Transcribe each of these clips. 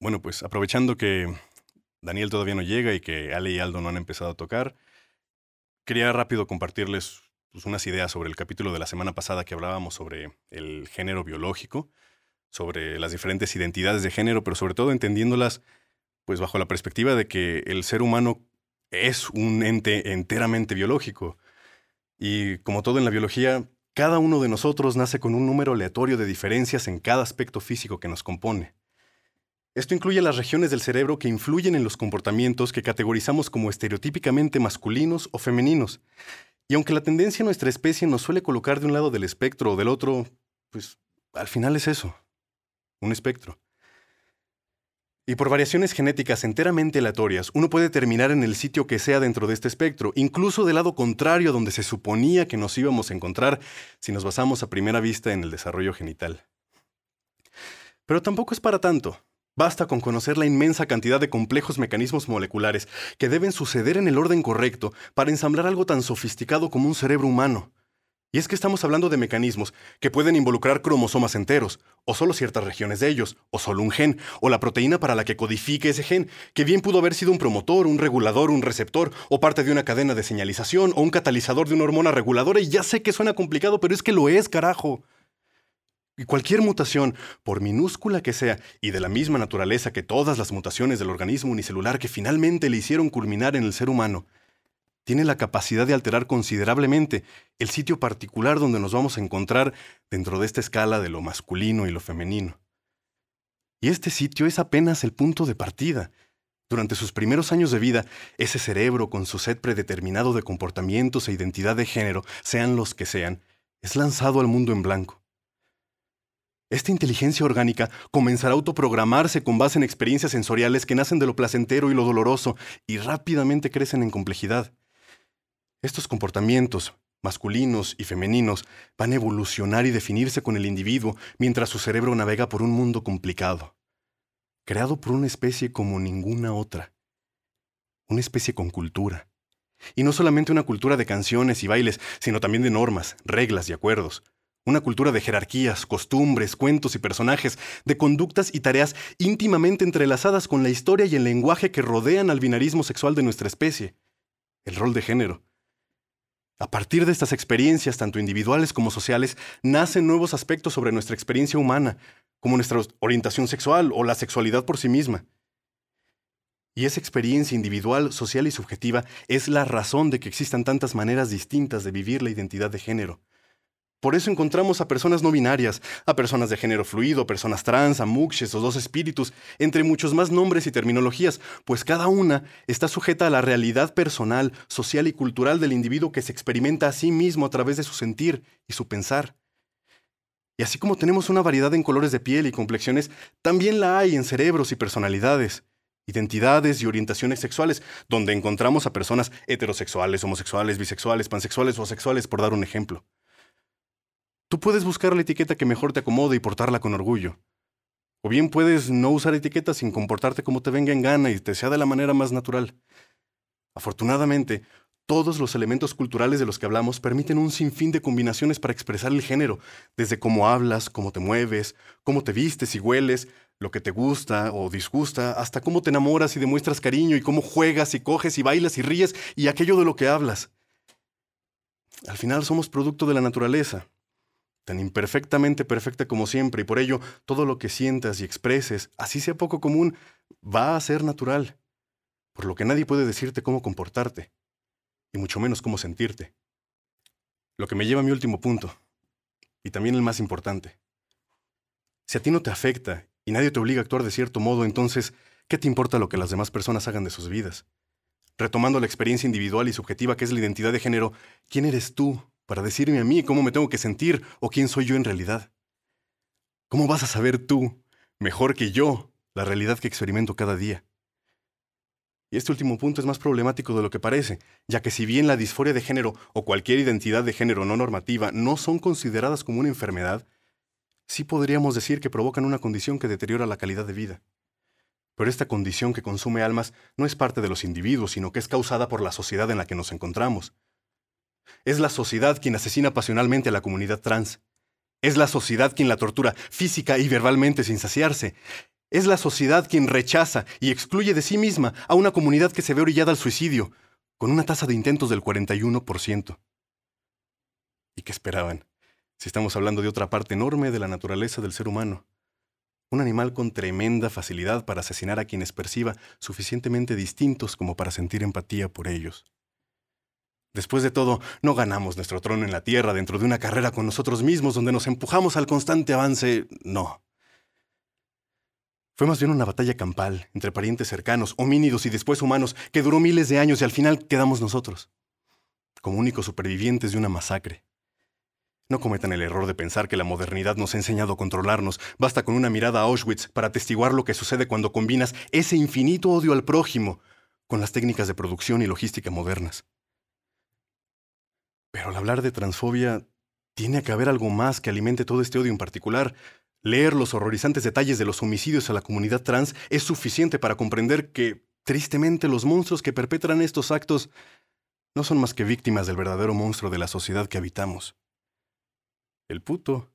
Bueno, pues aprovechando que Daniel todavía no llega y que Ale y Aldo no han empezado a tocar, quería rápido compartirles pues, unas ideas sobre el capítulo de la semana pasada que hablábamos sobre el género biológico, sobre las diferentes identidades de género, pero sobre todo entendiéndolas pues bajo la perspectiva de que el ser humano es un ente enteramente biológico. Y como todo en la biología, cada uno de nosotros nace con un número aleatorio de diferencias en cada aspecto físico que nos compone. Esto incluye las regiones del cerebro que influyen en los comportamientos que categorizamos como estereotípicamente masculinos o femeninos. Y aunque la tendencia en nuestra especie nos suele colocar de un lado del espectro o del otro, pues al final es eso, un espectro. Y por variaciones genéticas enteramente aleatorias, uno puede terminar en el sitio que sea dentro de este espectro, incluso del lado contrario donde se suponía que nos íbamos a encontrar si nos basamos a primera vista en el desarrollo genital. Pero tampoco es para tanto. Basta con conocer la inmensa cantidad de complejos mecanismos moleculares que deben suceder en el orden correcto para ensamblar algo tan sofisticado como un cerebro humano. Y es que estamos hablando de mecanismos que pueden involucrar cromosomas enteros, o solo ciertas regiones de ellos, o solo un gen, o la proteína para la que codifique ese gen, que bien pudo haber sido un promotor, un regulador, un receptor, o parte de una cadena de señalización, o un catalizador de una hormona reguladora, y ya sé que suena complicado, pero es que lo es, carajo. Y cualquier mutación, por minúscula que sea, y de la misma naturaleza que todas las mutaciones del organismo unicelular que finalmente le hicieron culminar en el ser humano, tiene la capacidad de alterar considerablemente el sitio particular donde nos vamos a encontrar dentro de esta escala de lo masculino y lo femenino. Y este sitio es apenas el punto de partida. Durante sus primeros años de vida, ese cerebro con su set predeterminado de comportamientos e identidad de género, sean los que sean, es lanzado al mundo en blanco. Esta inteligencia orgánica comenzará a autoprogramarse con base en experiencias sensoriales que nacen de lo placentero y lo doloroso y rápidamente crecen en complejidad. Estos comportamientos, masculinos y femeninos, van a evolucionar y definirse con el individuo mientras su cerebro navega por un mundo complicado, creado por una especie como ninguna otra, una especie con cultura. Y no solamente una cultura de canciones y bailes, sino también de normas, reglas y acuerdos, una cultura de jerarquías, costumbres, cuentos y personajes, de conductas y tareas íntimamente entrelazadas con la historia y el lenguaje que rodean al binarismo sexual de nuestra especie, el rol de género, a partir de estas experiencias, tanto individuales como sociales, nacen nuevos aspectos sobre nuestra experiencia humana, como nuestra orientación sexual o la sexualidad por sí misma. Y esa experiencia individual, social y subjetiva es la razón de que existan tantas maneras distintas de vivir la identidad de género. Por eso encontramos a personas no binarias, a personas de género fluido, personas trans, a muxes o dos espíritus, entre muchos más nombres y terminologías, pues cada una está sujeta a la realidad personal, social y cultural del individuo que se experimenta a sí mismo a través de su sentir y su pensar. Y así como tenemos una variedad en colores de piel y complexiones, también la hay en cerebros y personalidades, identidades y orientaciones sexuales, donde encontramos a personas heterosexuales, homosexuales, bisexuales, pansexuales o asexuales, por dar un ejemplo. Tú puedes buscar la etiqueta que mejor te acomode y portarla con orgullo. O bien puedes no usar etiquetas sin comportarte como te venga en gana y te sea de la manera más natural. Afortunadamente, todos los elementos culturales de los que hablamos permiten un sinfín de combinaciones para expresar el género, desde cómo hablas, cómo te mueves, cómo te vistes y hueles, lo que te gusta o disgusta, hasta cómo te enamoras y demuestras cariño y cómo juegas y coges y bailas y ríes y aquello de lo que hablas. Al final somos producto de la naturaleza, tan imperfectamente perfecta como siempre, y por ello todo lo que sientas y expreses, así sea poco común, va a ser natural, por lo que nadie puede decirte cómo comportarte, y mucho menos cómo sentirte. Lo que me lleva a mi último punto, y también el más importante. Si a ti no te afecta y nadie te obliga a actuar de cierto modo, entonces, ¿qué te importa lo que las demás personas hagan de sus vidas? Retomando la experiencia individual y subjetiva que es la identidad de género, ¿quién eres tú para decirme a mí cómo me tengo que sentir o quién soy yo en realidad. ¿Cómo vas a saber tú, mejor que yo, la realidad que experimento cada día? Y este último punto es más problemático de lo que parece, ya que si bien la disforia de género o cualquier identidad de género no normativa no son consideradas como una enfermedad, sí podríamos decir que provocan una condición que deteriora la calidad de vida. Pero esta condición que consume almas no es parte de los individuos, sino que es causada por la sociedad en la que nos encontramos, es la sociedad quien asesina pasionalmente a la comunidad trans. Es la sociedad quien la tortura física y verbalmente sin saciarse. Es la sociedad quien rechaza y excluye de sí misma a una comunidad que se ve orillada al suicidio, con una tasa de intentos del 41%. ¿Y qué esperaban? Si estamos hablando de otra parte enorme de la naturaleza del ser humano. Un animal con tremenda facilidad para asesinar a quienes perciba suficientemente distintos como para sentir empatía por ellos. Después de todo, no ganamos nuestro trono en la Tierra dentro de una carrera con nosotros mismos donde nos empujamos al constante avance. No. Fue más bien una batalla campal entre parientes cercanos, homínidos y después humanos, que duró miles de años y al final quedamos nosotros, como únicos supervivientes de una masacre. No cometan el error de pensar que la modernidad nos ha enseñado a controlarnos. Basta con una mirada a Auschwitz para atestiguar lo que sucede cuando combinas ese infinito odio al prójimo con las técnicas de producción y logística modernas. Pero al hablar de transfobia, tiene que haber algo más que alimente todo este odio en particular. Leer los horrorizantes detalles de los homicidios a la comunidad trans es suficiente para comprender que, tristemente, los monstruos que perpetran estos actos no son más que víctimas del verdadero monstruo de la sociedad que habitamos. El puto.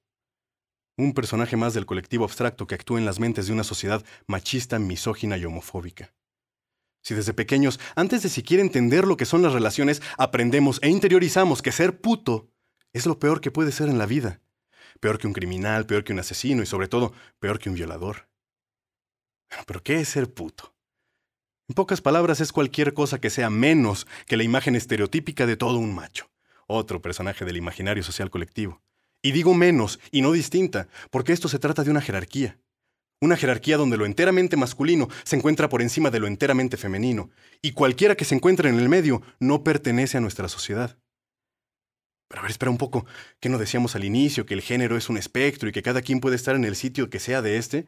Un personaje más del colectivo abstracto que actúa en las mentes de una sociedad machista, misógina y homofóbica. Si desde pequeños, antes de siquiera entender lo que son las relaciones, aprendemos e interiorizamos que ser puto es lo peor que puede ser en la vida. Peor que un criminal, peor que un asesino y sobre todo, peor que un violador. Pero ¿qué es ser puto? En pocas palabras, es cualquier cosa que sea menos que la imagen estereotípica de todo un macho, otro personaje del imaginario social colectivo. Y digo menos y no distinta, porque esto se trata de una jerarquía. Una jerarquía donde lo enteramente masculino se encuentra por encima de lo enteramente femenino, y cualquiera que se encuentre en el medio no pertenece a nuestra sociedad. Pero a ver, espera un poco, ¿qué no decíamos al inicio? ¿Que el género es un espectro y que cada quien puede estar en el sitio que sea de este?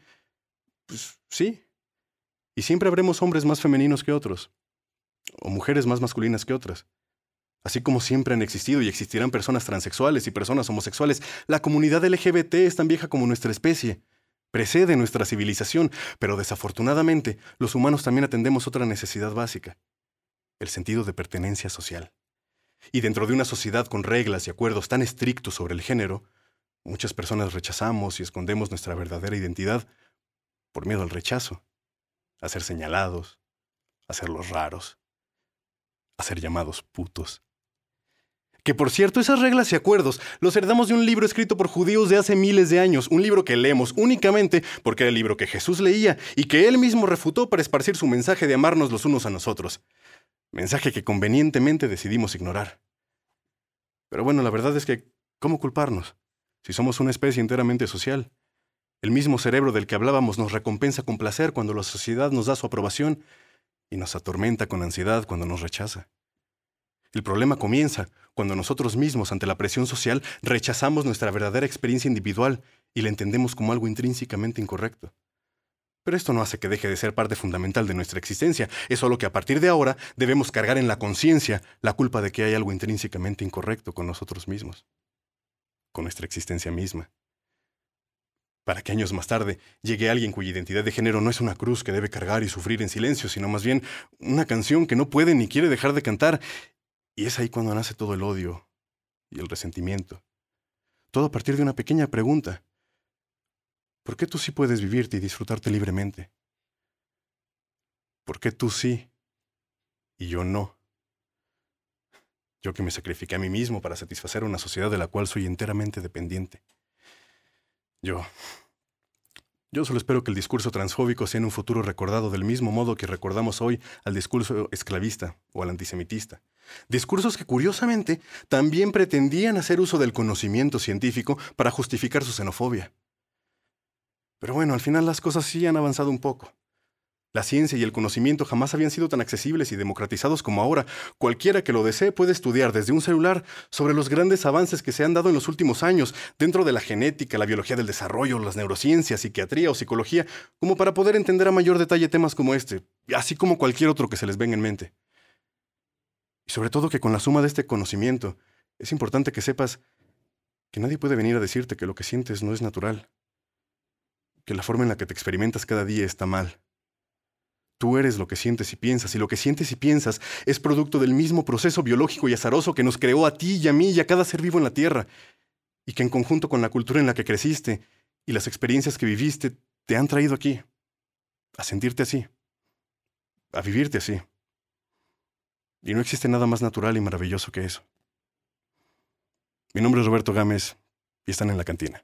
Pues sí. Y siempre habremos hombres más femeninos que otros, o mujeres más masculinas que otras. Así como siempre han existido y existirán personas transexuales y personas homosexuales, la comunidad LGBT es tan vieja como nuestra especie precede nuestra civilización, pero desafortunadamente los humanos también atendemos otra necesidad básica, el sentido de pertenencia social. Y dentro de una sociedad con reglas y acuerdos tan estrictos sobre el género, muchas personas rechazamos y escondemos nuestra verdadera identidad por miedo al rechazo, a ser señalados, a ser los raros, a ser llamados putos. Que por cierto, esas reglas y acuerdos los heredamos de un libro escrito por judíos de hace miles de años, un libro que leemos únicamente porque era el libro que Jesús leía y que él mismo refutó para esparcir su mensaje de amarnos los unos a nosotros. Mensaje que convenientemente decidimos ignorar. Pero bueno, la verdad es que, ¿cómo culparnos? Si somos una especie enteramente social. El mismo cerebro del que hablábamos nos recompensa con placer cuando la sociedad nos da su aprobación y nos atormenta con ansiedad cuando nos rechaza. El problema comienza cuando nosotros mismos, ante la presión social, rechazamos nuestra verdadera experiencia individual y la entendemos como algo intrínsecamente incorrecto. Pero esto no hace que deje de ser parte fundamental de nuestra existencia, es solo que a partir de ahora debemos cargar en la conciencia la culpa de que hay algo intrínsecamente incorrecto con nosotros mismos, con nuestra existencia misma. Para que años más tarde llegue alguien cuya identidad de género no es una cruz que debe cargar y sufrir en silencio, sino más bien una canción que no puede ni quiere dejar de cantar y es ahí cuando nace todo el odio y el resentimiento. Todo a partir de una pequeña pregunta. ¿Por qué tú sí puedes vivirte y disfrutarte libremente? ¿Por qué tú sí y yo no? Yo que me sacrifiqué a mí mismo para satisfacer una sociedad de la cual soy enteramente dependiente. Yo yo solo espero que el discurso transfóbico sea en un futuro recordado del mismo modo que recordamos hoy al discurso esclavista o al antisemitista. Discursos que curiosamente también pretendían hacer uso del conocimiento científico para justificar su xenofobia. Pero bueno, al final las cosas sí han avanzado un poco. La ciencia y el conocimiento jamás habían sido tan accesibles y democratizados como ahora. Cualquiera que lo desee puede estudiar desde un celular sobre los grandes avances que se han dado en los últimos años dentro de la genética, la biología del desarrollo, las neurociencias, psiquiatría o psicología, como para poder entender a mayor detalle temas como este, así como cualquier otro que se les venga en mente. Y sobre todo que con la suma de este conocimiento, es importante que sepas que nadie puede venir a decirte que lo que sientes no es natural, que la forma en la que te experimentas cada día está mal Tú eres lo que sientes y piensas, y lo que sientes y piensas es producto del mismo proceso biológico y azaroso que nos creó a ti y a mí y a cada ser vivo en la Tierra, y que en conjunto con la cultura en la que creciste y las experiencias que viviste te han traído aquí, a sentirte así, a vivirte así. Y no existe nada más natural y maravilloso que eso. Mi nombre es Roberto Gámez y están en la cantina.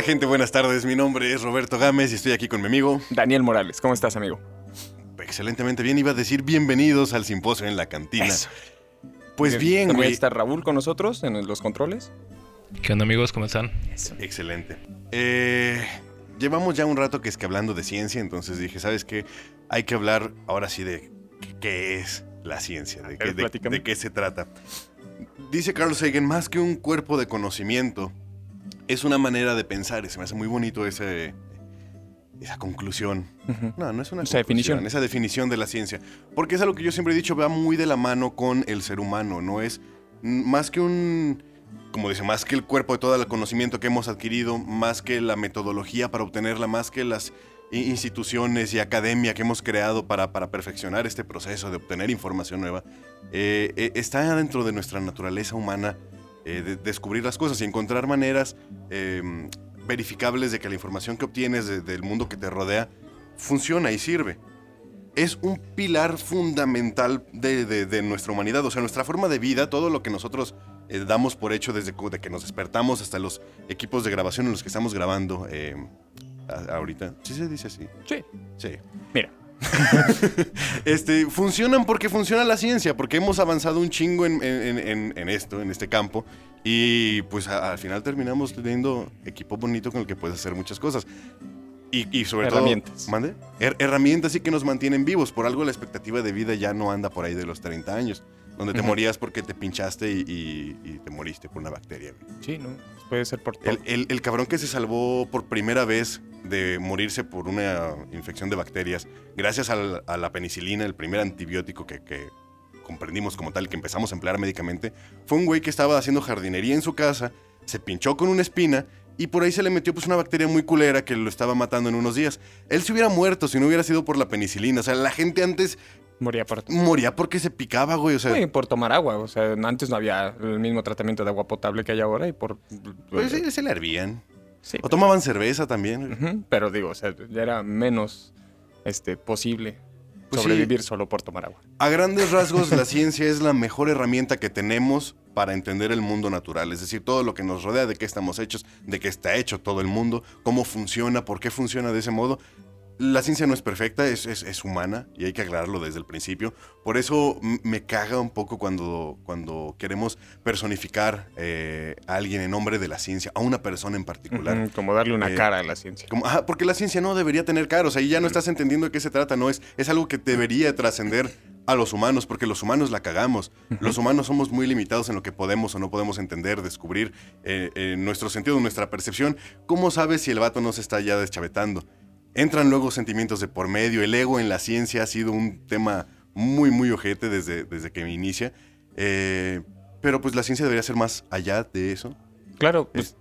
Tal gente? Buenas tardes. Mi nombre es Roberto Gámez y estoy aquí con mi amigo. Daniel Morales, ¿cómo estás, amigo? Excelentemente bien. Iba a decir bienvenidos al simposio en la cantina. Eso. Pues bien, También güey. está Raúl con nosotros en los controles. ¿Qué onda amigos? ¿Cómo están? Excelente. Eh, llevamos ya un rato que es que hablando de ciencia, entonces dije, ¿sabes qué? Hay que hablar ahora sí de qué es la ciencia, de, qué, de- platícame. de qué se trata. Dice Carl Sagan, más que un cuerpo de conocimiento, es una manera de pensar. Y se me hace muy bonito ese, esa conclusión. No, no es una Esa definición. Esa definición de la ciencia. Porque es algo que yo siempre he dicho, va muy de la mano con el ser humano. No es más que un, como dice, más que el cuerpo de todo el conocimiento que hemos adquirido, más que la metodología para obtenerla, más que las instituciones y academia que hemos creado para, para perfeccionar este proceso de obtener información nueva, eh, eh, está dentro de nuestra naturaleza humana eh, de- descubrir las cosas y encontrar maneras eh, verificables de que la información que obtienes de- del mundo que te rodea funciona y sirve. Es un pilar fundamental de, de- de nuestra humanidad, o sea, nuestra forma de vida, todo lo que nosotros eh, damos por hecho desde que nos despertamos hasta los equipos de grabación en los que estamos grabando a- ahorita. ¿Sí se dice así? Sí. Sí. Mira. Este, funcionan porque funciona la ciencia, porque hemos avanzado un chingo en, en- en- en esto, en este campo, y pues a- al final terminamos teniendo equipo bonito con el que puedes hacer muchas cosas. Y, y sobre Herramientas. todo... ¿Mande? Her- herramientas sí que nos mantienen vivos. Por algo la expectativa de vida ya no anda por ahí de los 30 años, donde te morías porque te pinchaste y, y- y te moriste por una bacteria. Sí, ¿no? Puede ser por todo. El, el- el cabrón que se salvó por primera vez de morirse por una infección de bacterias, gracias al- a la penicilina, el primer antibiótico que, que comprendimos como tal, que empezamos a emplear médicamente, fue un güey que estaba haciendo jardinería en su casa, se pinchó con una espina y por ahí se le metió pues una bacteria muy culera que lo estaba matando en unos días. Él se hubiera muerto si no hubiera sido por la penicilina. O sea, la gente antes Moría por... moría porque se picaba, güey. O sea, Sí, por tomar agua. O sea, antes no había el mismo tratamiento de agua potable que hay ahora y por... pues, sí, se le hervían. Sí, O tomaban cerveza también. Pero digo, o sea, ya era menos este, posible Pues sí. sobrevivir solo por tomar agua. A grandes rasgos, la ciencia es la mejor herramienta que tenemos para entender el mundo natural, es decir, todo lo que nos rodea, de qué estamos hechos, de qué está hecho todo el mundo, cómo funciona, por qué funciona de ese modo. La ciencia no es perfecta, es, es- es humana y hay que aclararlo desde el principio. Por eso me caga un poco cuando, cuando queremos personificar eh, a alguien en nombre de la ciencia, a una persona en particular. Como darle una Eh, cara a la ciencia. Como, porque la ciencia no debería tener caros, ahí ya no estás entendiendo de qué se trata, no es, es algo que debería trascender a los humanos, porque los humanos la cagamos. Los humanos somos muy limitados en lo que podemos o no podemos entender, descubrir eh, eh, nuestro sentido, nuestra percepción. ¿Cómo sabes si el vato no se está ya deschavetando? Entran luego sentimientos de por medio, el ego en la ciencia ha sido un tema muy, muy ojete desde, desde que me inicia. Eh, pero pues la ciencia debería ser más allá de eso. Claro, pues,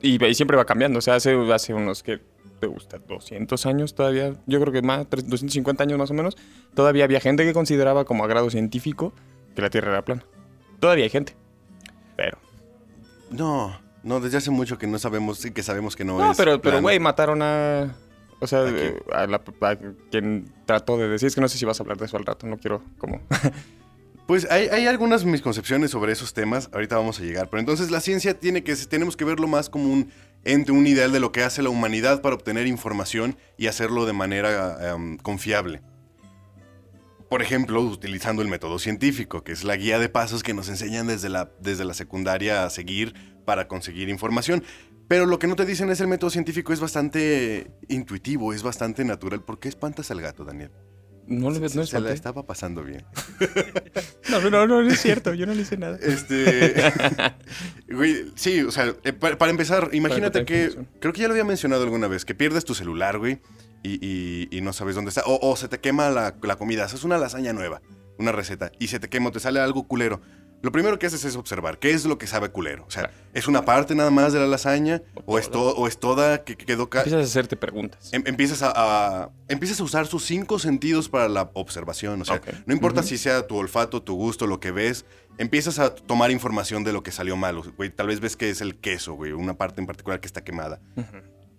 y, y siempre va cambiando. O sea, hace, hace unos que te gusta 200 años todavía, yo creo que más, 300, 250 años más o menos, todavía había gente que consideraba como a grado científico que la Tierra era plana. Todavía hay gente. Pero. No, no, desde hace mucho que no sabemos, sí que sabemos que no, No, es. pero, pero güey, mataron a. O sea, ¿A eh, a, la- a quien trató de decir. Es que no sé si vas a hablar de eso al rato, no quiero como. Pues hay, hay algunas misconcepciones sobre esos temas, ahorita vamos a llegar, pero entonces la ciencia tiene que, tenemos que verlo más como un ente, un ideal de lo que hace la humanidad para obtener información y hacerlo de manera em, confiable. Por ejemplo, utilizando el método científico, que es la guía de pasos que nos enseñan desde la, desde la secundaria a seguir para conseguir información. Pero lo que no te dicen es el método científico es bastante intuitivo, es bastante natural. ¿Por qué espantas al gato, Daniel? No, le- no, se, se la estaba pasando bien. no, no, no, no es cierto. Yo no le hice nada. Este. güey, sí, o sea, eh, pa- para, empezar, imagínate que. Creo que ya lo había mencionado alguna vez, que pierdes tu celular, güey, y, y- y no sabes dónde está. O, o se te quema la, la comida. Haces una lasaña nueva. una receta, y se te quema o te sale algo culero, lo primero que haces es observar qué es lo que sabe culero. O sea, Claro. ¿es una parte nada más de la lasaña? O ¿O, es, todo. to- o es toda que, que quedó... Empiezas a hacerte preguntas. Em- empiezas a, a- empiezas a usar sus cinco sentidos para la observación. O sea, no importa si sea tu olfato, tu gusto, lo que ves, empiezas a tomar información de lo que salió mal. Güey, tal vez ves que es el queso, güey, una parte en particular que está quemada. Ujú.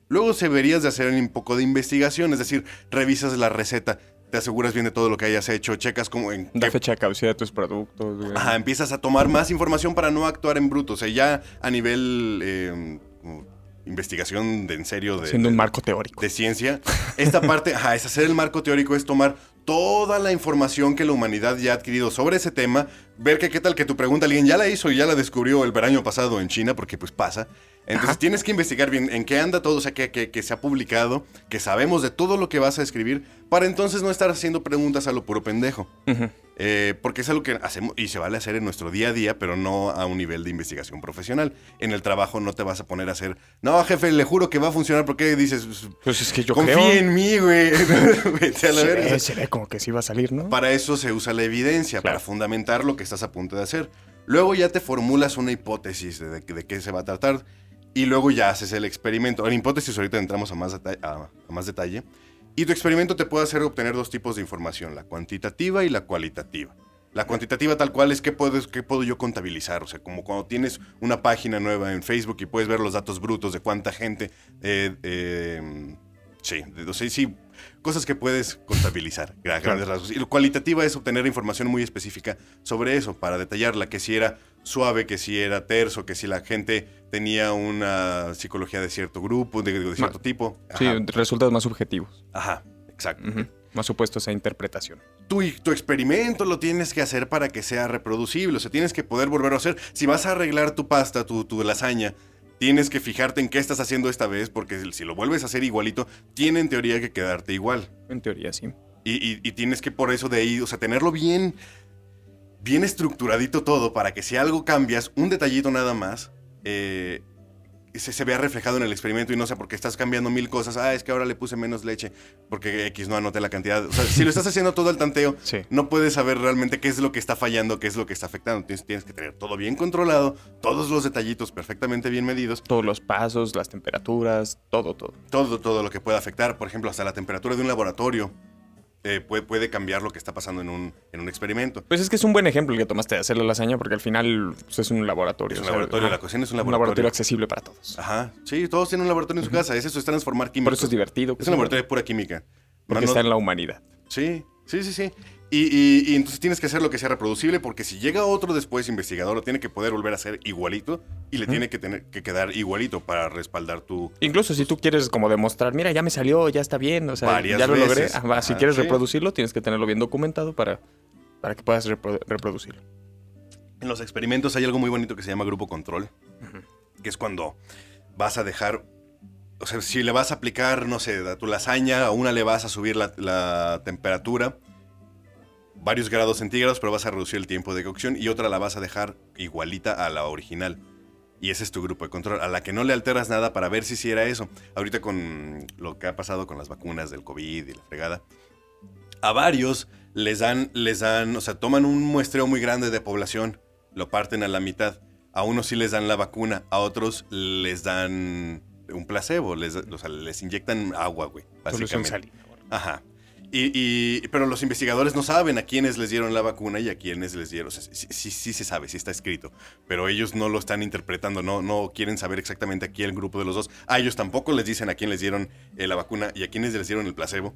Luego se deberías de hacer un poco de investigación, es decir, revisas la receta, te aseguras bien de todo lo que hayas hecho, checas como en qué fecha de caducidad de tus productos. güey. Ajá, empiezas a tomar más información para no actuar en bruto. O sea, ya a nivel eh, como investigación de en serio de, Siendo un marco teórico. de ciencia, esta parte, ajá, es hacer el marco teórico, es tomar toda la información que la humanidad ya ha adquirido sobre ese tema, ver que qué tal que tu pregunta alguien ya la hizo y ya la descubrió el verano pasado en China, porque pues pasa. Entonces Ajá. tienes que investigar bien en qué anda todo, o sea, que, que- que se ha publicado, que sabemos de todo lo que vas a escribir, para entonces no estar haciendo preguntas a lo puro pendejo. Eh, porque es algo que hacemos y se vale hacer en nuestro día a día, pero no a un nivel de investigación profesional. En el trabajo no te vas a poner a hacer, no, jefe, le juro que va a funcionar porque dices, Pues es que yo confía creo. en mí, güey. Vete a la verga. como que sí va a salir, ¿no? Para eso se usa la evidencia, Claro. para fundamentar lo que estás a punto de hacer. Luego ya te formulas una hipótesis de, de- de qué se va a tratar y luego ya haces el experimento. En hipótesis ahorita entramos a más, deta- a- más detalle. Y tu experimento te puede hacer obtener dos tipos de información, la cuantitativa y la cualitativa. La cuantitativa tal cual es qué, puedes, qué puedo yo contabilizar. O sea, como cuando tienes una página nueva en Facebook y puedes ver los datos brutos de cuánta gente... eh, eh, sí, o sea, sí, cosas que puedes contabilizar, gra- grandes rasgos. Y lo cualitativa es obtener información muy específica sobre eso, para detallarla, que si era suave, que si era terso, que si la gente tenía una psicología de cierto grupo, de, de cierto tipo. Sí, resultados más subjetivos. ajá, exacto. Ujú. Más supuestos a interpretación. tu, tu experimento lo tienes que hacer para que sea reproducible. O sea, tienes que poder volverlo a hacer. Si vas a arreglar tu pasta, tu, tu lasaña, tienes que fijarte en qué estás haciendo esta vez, porque si lo vuelves a hacer igualito, tiene en teoría que quedarte igual. En teoría, sí. Y, y- y tienes que por eso de ahí, o sea, tenerlo bien, bien estructuradito todo para que si algo cambias, un detallito nada más, eh, se, se vea reflejado en el experimento y no sea porque estás cambiando mil cosas. Ah, es que ahora le puse menos leche porque X no anoté la cantidad. O sea, si lo estás haciendo todo el tanteo, Sí. no puedes saber realmente qué es lo que está fallando, qué es lo que está afectando. Tienes, tienes que tener todo bien controlado, todos los detallitos perfectamente bien medidos, Todos los pasos, las temperaturas, todo, todo. todo, todo lo que pueda afectar. Por ejemplo, hasta la temperatura de un laboratorio eh, puede, puede cambiar lo que está pasando en un, en un experimento. Pues es que es un buen ejemplo el que tomaste de hacer la lasaña, porque al final pues, es un laboratorio. Es un o sea, laboratorio, ajá, la cocina es un un laboratorio. laboratorio accesible para todos. Ajá, sí, todos tienen un laboratorio en su casa. Es eso, es transformar químicos. Por eso es divertido. Es un laboratorio de pura química. Porque no- está en la humanidad. Sí, sí, sí, sí. Y, y- y entonces tienes que hacer lo que sea reproducible porque si llega otro después investigador, lo tiene que poder volver a hacer igualito y le tiene que tener que quedar igualito para respaldar tu... Incluso si tú quieres como demostrar, mira, ya me salió, ya está bien, o sea, Varias ya lo logré. si Ajá, quieres sí. reproducirlo, tienes que tenerlo bien documentado para, para que puedas repro- reproducirlo. En los experimentos hay algo muy bonito que se llama grupo control, que es cuando vas a dejar... O sea, si le vas a aplicar, no sé, a tu lasaña, a una le vas a subir la, la temperatura varios grados centígrados, pero vas a reducir el tiempo de cocción y otra la vas a dejar igualita a la original. Y ese es tu grupo de control, a la que no le alteras nada para ver si sí era eso. Ahorita con lo que ha pasado con las vacunas del COVID y la fregada, a varios les dan, les dan, o sea, toman un muestreo muy grande de población, lo parten a la mitad. A unos sí les dan la vacuna, a otros les dan un placebo, les, o sea, les inyectan agua, güey, Solución básicamente. salina. Ajá. Y, y- pero los investigadores no saben a quiénes les dieron la vacuna y a quiénes les dieron. O sea, sí, sí, sí se sabe, sí está escrito. Pero ellos no lo están interpretando, no, no quieren saber exactamente a quién grupo de los dos. A ellos tampoco les dicen a quién les dieron eh, la vacuna y a quiénes les dieron el placebo.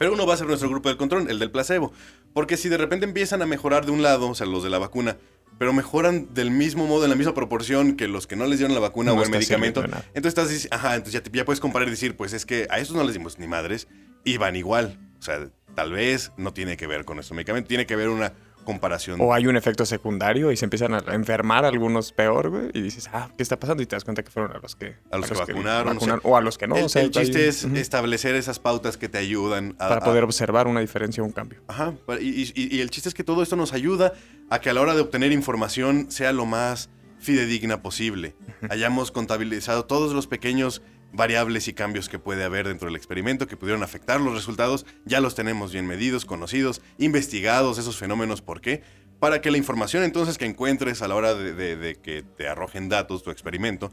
Pero uno va a ser nuestro grupo del control, el del placebo. Porque si de repente empiezan a mejorar de un lado, o sea, los de la vacuna, pero mejoran del mismo modo, en la misma proporción que los que no les dieron la vacuna No o el medicamento, entonces estás ajá, entonces ya, te- ya puedes comparar y decir, pues es que a estos no les dimos ni madres y van igual. O sea, tal vez no tiene que ver con nuestro medicamento, tiene que ver una comparación. O hay un efecto secundario y se empiezan a enfermar algunos peor, güey, y dices, ah, ¿qué está pasando? Y te das cuenta que fueron a los que, A los que vacunaron, o sea, o a los que no. el, o sea, el chiste hay- es establecer esas pautas que te ayudan a, para a- poder observar una diferencia o un cambio. Ajá, y- y el chiste es que todo esto nos ayuda a que a la hora de obtener información sea lo más fidedigna posible. Hayamos contabilizado todos los pequeños variables y cambios que puede haber dentro del experimento que pudieron afectar los resultados, ya los tenemos bien medidos, conocidos, investigados, esos fenómenos, ¿por qué? Para que la información entonces que encuentres a la hora de, de- de que te arrojen datos tu experimento,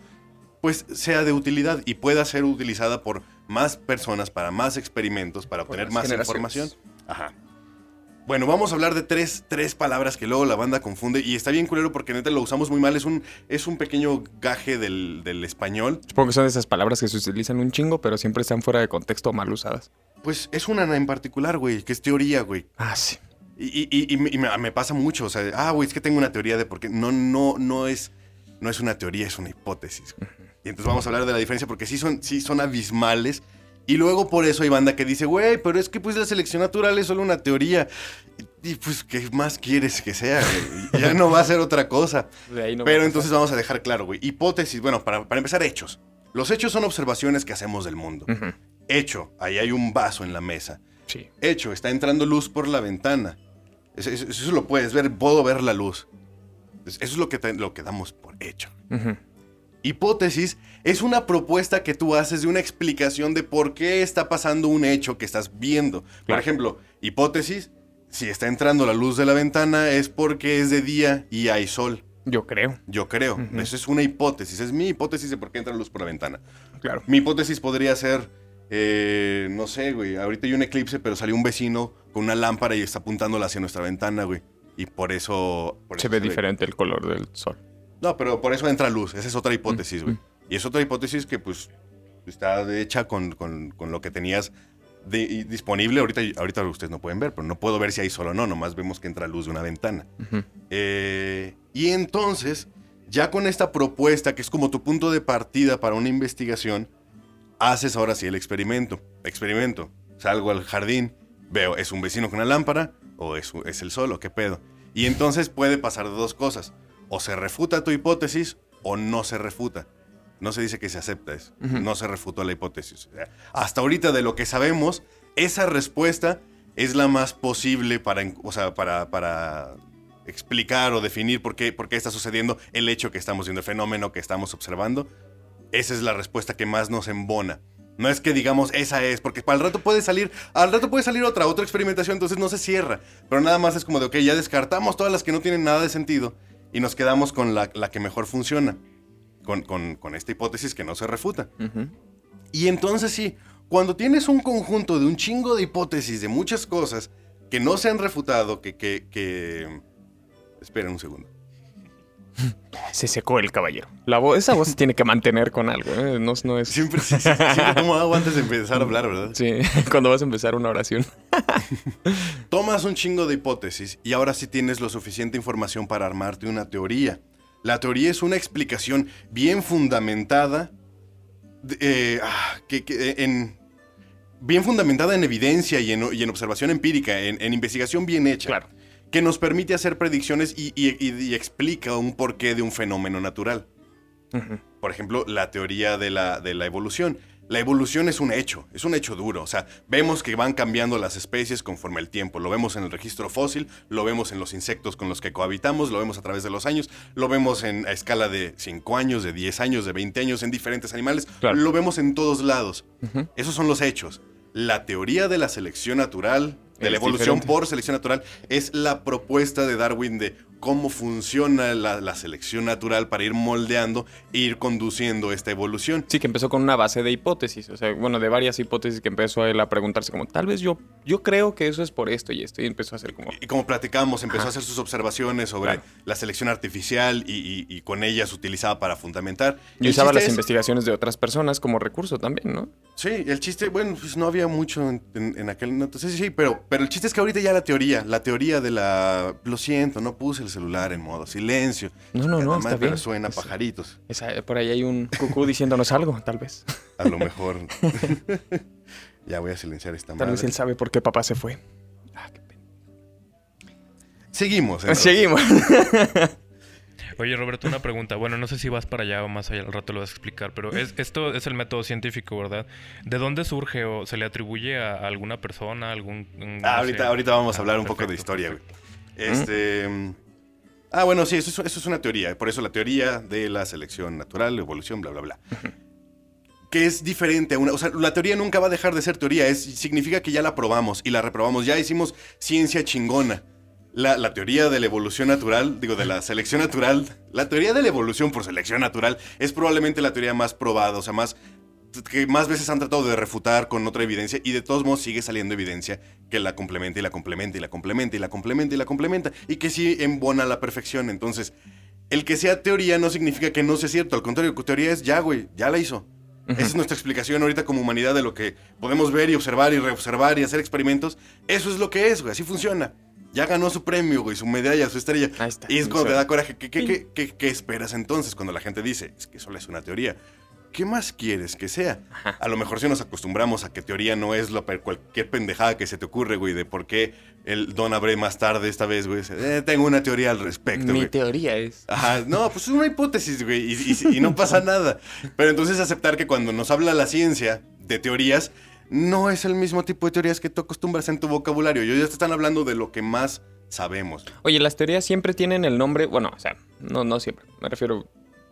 pues sea de utilidad y pueda ser utilizada por más personas, para más experimentos, para Por obtener más información. Ajá. Bueno, vamos a hablar de tres, tres palabras que luego la banda confunde y está bien culero porque neta lo usamos muy mal. Es un, es un pequeño gaje del, del español. Supongo que son esas palabras que se utilizan un chingo, pero siempre están fuera de contexto o mal usadas. Pues es una en particular, güey, que es teoría, güey. Ah, sí. Y, y- y- y me, y me- me pasa mucho, o sea, ah, güey, es que tengo una teoría de por qué. No, no, no es, no es una teoría, es una hipótesis. güey. Y entonces vamos a hablar de la diferencia porque sí son, sí son abismales. Y luego por eso hay banda que dice, güey, pero es que pues la selección natural es solo una teoría. Y, pues, ¿qué más quieres que sea? güey? Ya no va a ser otra cosa. De ahí no Pero entonces vamos a dejar claro, güey. Hipótesis, bueno, para, para empezar, hechos. Los hechos son observaciones que hacemos del mundo. Hecho, ahí hay un vaso en la mesa. Sí. Hecho, está entrando luz por la ventana. Eso, eso- eso lo puedes ver, puedo ver la luz. Eso es lo que, lo que damos por hecho. Hipótesis es una propuesta que tú haces de una explicación de por qué está pasando un hecho que estás viendo. Por ejemplo, hipótesis, si está entrando la luz de la ventana es porque es de día y hay sol. Yo creo. Yo creo. Eso es una hipótesis. Es mi hipótesis de por qué entra luz por la ventana. Claro. Mi hipótesis podría ser, eh, no sé, güey, ahorita hay un eclipse, pero salió un vecino con una lámpara y está apuntándola hacia nuestra ventana, güey. Y por eso... por Se eso ve diferente el color del sol. No, pero por eso entra luz. Esa es otra hipótesis, güey. Mm. Y es otra hipótesis que, pues, está hecha con, con- con lo que tenías de- disponible. Ahorita, ahorita ustedes no pueden ver, pero no puedo ver si hay sol o no. Nomás vemos que entra luz de una ventana. Eh, y entonces, ya con esta propuesta, que es como tu punto de partida para una investigación, haces ahora sí el experimento. Experimento. Salgo al jardín, veo, ¿es un vecino con una lámpara o es, es el sol o qué pedo? Y entonces puede pasar de dos cosas. O se refuta tu hipótesis o no se refuta. No se dice que se acepta eso. No se refutó la hipótesis. O sea, Hasta ahorita de lo que sabemos, esa respuesta es la más posible para, o sea, para, para explicar o definir por qué, por qué está sucediendo el hecho que estamos viendo, el fenómeno que estamos observando. Esa es la respuesta que más nos embona. No es que digamos esa es, porque el rato puede salir, al rato puede salir otra, otra experimentación, entonces no se cierra. Pero nada más es como de, ok, ya descartamos todas las que no tienen nada de sentido y nos quedamos con la, la que mejor funciona, con, con- con esta hipótesis que no se refuta. Y entonces sí, cuando tienes un conjunto de un chingo de hipótesis de muchas cosas que no se han refutado, que... que, que... Esperen un segundo. Se secó el caballero. La voz, esa voz se tiene que mantener con algo. ¿eh? No, no es. Siempre, sí, sí, siempre tomo agua antes de empezar a hablar, ¿verdad? Sí, cuando vas a empezar una oración. Tomas un chingo de hipótesis y ahora sí tienes lo suficiente información para armarte una teoría. La teoría es una explicación bien fundamentada, eh, ah, que, que, eh, en, bien fundamentada en evidencia y en, y en observación empírica, en, en investigación bien hecha, Claro. que nos permite hacer predicciones y, y- y- y explica un porqué de un fenómeno natural. Por ejemplo, la teoría de la, de la evolución. La evolución es un hecho, es un hecho duro. O sea, vemos que van cambiando las especies conforme el tiempo. Lo vemos en el registro fósil, lo vemos en los insectos con los que cohabitamos, lo vemos a través de los años, lo vemos en a escala de 5 años, de 10 años, de 20 años en diferentes animales. Claro. Lo vemos en todos lados. Esos son los hechos. La teoría de la selección natural, de Es la evolución diferente. por selección natural, es la propuesta de Darwin de cómo funciona la, la selección natural para ir moldeando e ir conduciendo esta evolución. Sí, que empezó con una base de hipótesis. O sea, bueno, de varias hipótesis que empezó él a preguntarse como, tal vez yo, yo creo que eso es por esto y esto. Y empezó a hacer como... Y como platicamos, empezó Ajá. a hacer sus observaciones sobre Claro. la selección artificial y, y- y con ellas utilizaba para fundamentar. Y usaba las es- investigaciones de otras personas como recurso también, ¿no? Sí, el chiste, bueno, pues no había mucho en, en- en aquel... Sí, sí, sí, pero, pero el chiste es que ahorita ya la teoría, la teoría de la... Lo siento, no puse el celular en modo silencio. No, no, no, Además, está pero bien. suena Es- pajaritos. esa- por ahí hay un cucú diciéndonos algo, tal vez. A lo mejor... ya voy a silenciar esta Tal vez madre. él sabe por qué papá se fue. Ah, qué pena. Seguimos. entonces. Seguimos. Oye, Roberto, una pregunta. Bueno, no sé si vas para allá o más allá, al rato lo vas a explicar, pero es, esto es el método científico, ¿verdad? ¿De dónde surge o se le atribuye a alguna persona, algún... Ah, no ahorita, sé? ahorita vamos a Ah, hablar un poco de historia, güey. Este. mm, Ah, bueno, sí, eso es, eso es una teoría. Por eso la teoría de la selección natural, evolución, bla, bla, bla. que es diferente a una. O sea, la teoría nunca va a dejar de ser teoría. Es, significa que ya la probamos y la reprobamos. Ya hicimos ciencia chingona. La, la teoría de la evolución natural, digo, de la selección natural, la teoría de la evolución por selección natural es probablemente la teoría más probada, o sea, más que más veces han tratado de refutar con otra evidencia y de todos modos sigue saliendo evidencia que la complementa y la complementa y la complementa y la complementa y la complementa y que sí embona a la perfección. Entonces, el que sea teoría no significa que no sea cierto, al contrario, teoría es ya, güey, ya la hizo. Esa es nuestra explicación ahorita como humanidad de lo que podemos ver y observar y reobservar y hacer experimentos. Eso es lo que es, güey, así funciona. Ya ganó su premio, güey, su medalla, su estrella. Ahí está. Y es cuando te da coraje. ¿Qué, qué, qué, qué, qué esperas entonces cuando la gente dice, es que solo es una teoría? ¿Qué más quieres que sea? A lo mejor si nos acostumbramos a que teoría no es lo, cualquier pendejada que se te ocurre, güey, de por qué el Don Abre más tarde esta vez, güey. Eh, tengo una teoría al respecto, Mi güey. teoría es. Ajá, no, pues es una hipótesis, güey, y, y- y no pasa nada. Pero entonces aceptar que cuando nos habla la ciencia de teorías, no es el mismo tipo de teorías que tú acostumbras en tu vocabulario. Ellos ya te están hablando de lo que más sabemos. Oye, las teorías siempre tienen el nombre, bueno, o sea, no, no siempre, me refiero,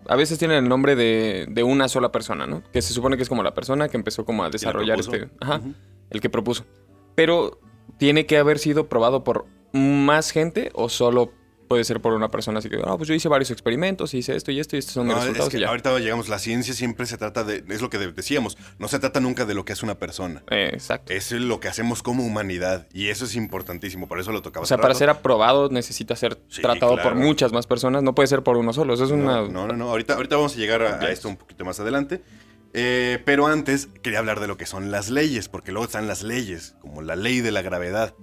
a veces tienen el nombre de, de una sola persona, ¿no? Que se supone que es como la persona que empezó como a desarrollar este, ajá, el que propuso. Pero tiene que haber sido probado por más gente o solo puede ser por una persona así que, ah, pues yo hice varios experimentos, hice esto y esto y estos son mis No, es resultados que y ya. ahorita llegamos, la ciencia siempre se trata de, es lo que de- decíamos, no se trata nunca de lo que hace una persona. Eh, exacto. Es lo que hacemos como humanidad y eso es importantísimo, por eso lo tocaba. O sea, para rato. ser aprobado necesita ser Sí, tratado por muchas más personas, no puede ser por uno solo, eso es una... No, no, no, no. Ahorita, ahorita vamos a llegar a, a esto un poquito más adelante. Eh, pero antes quería hablar de lo que son las leyes, porque luego están las leyes, como la ley de la gravedad.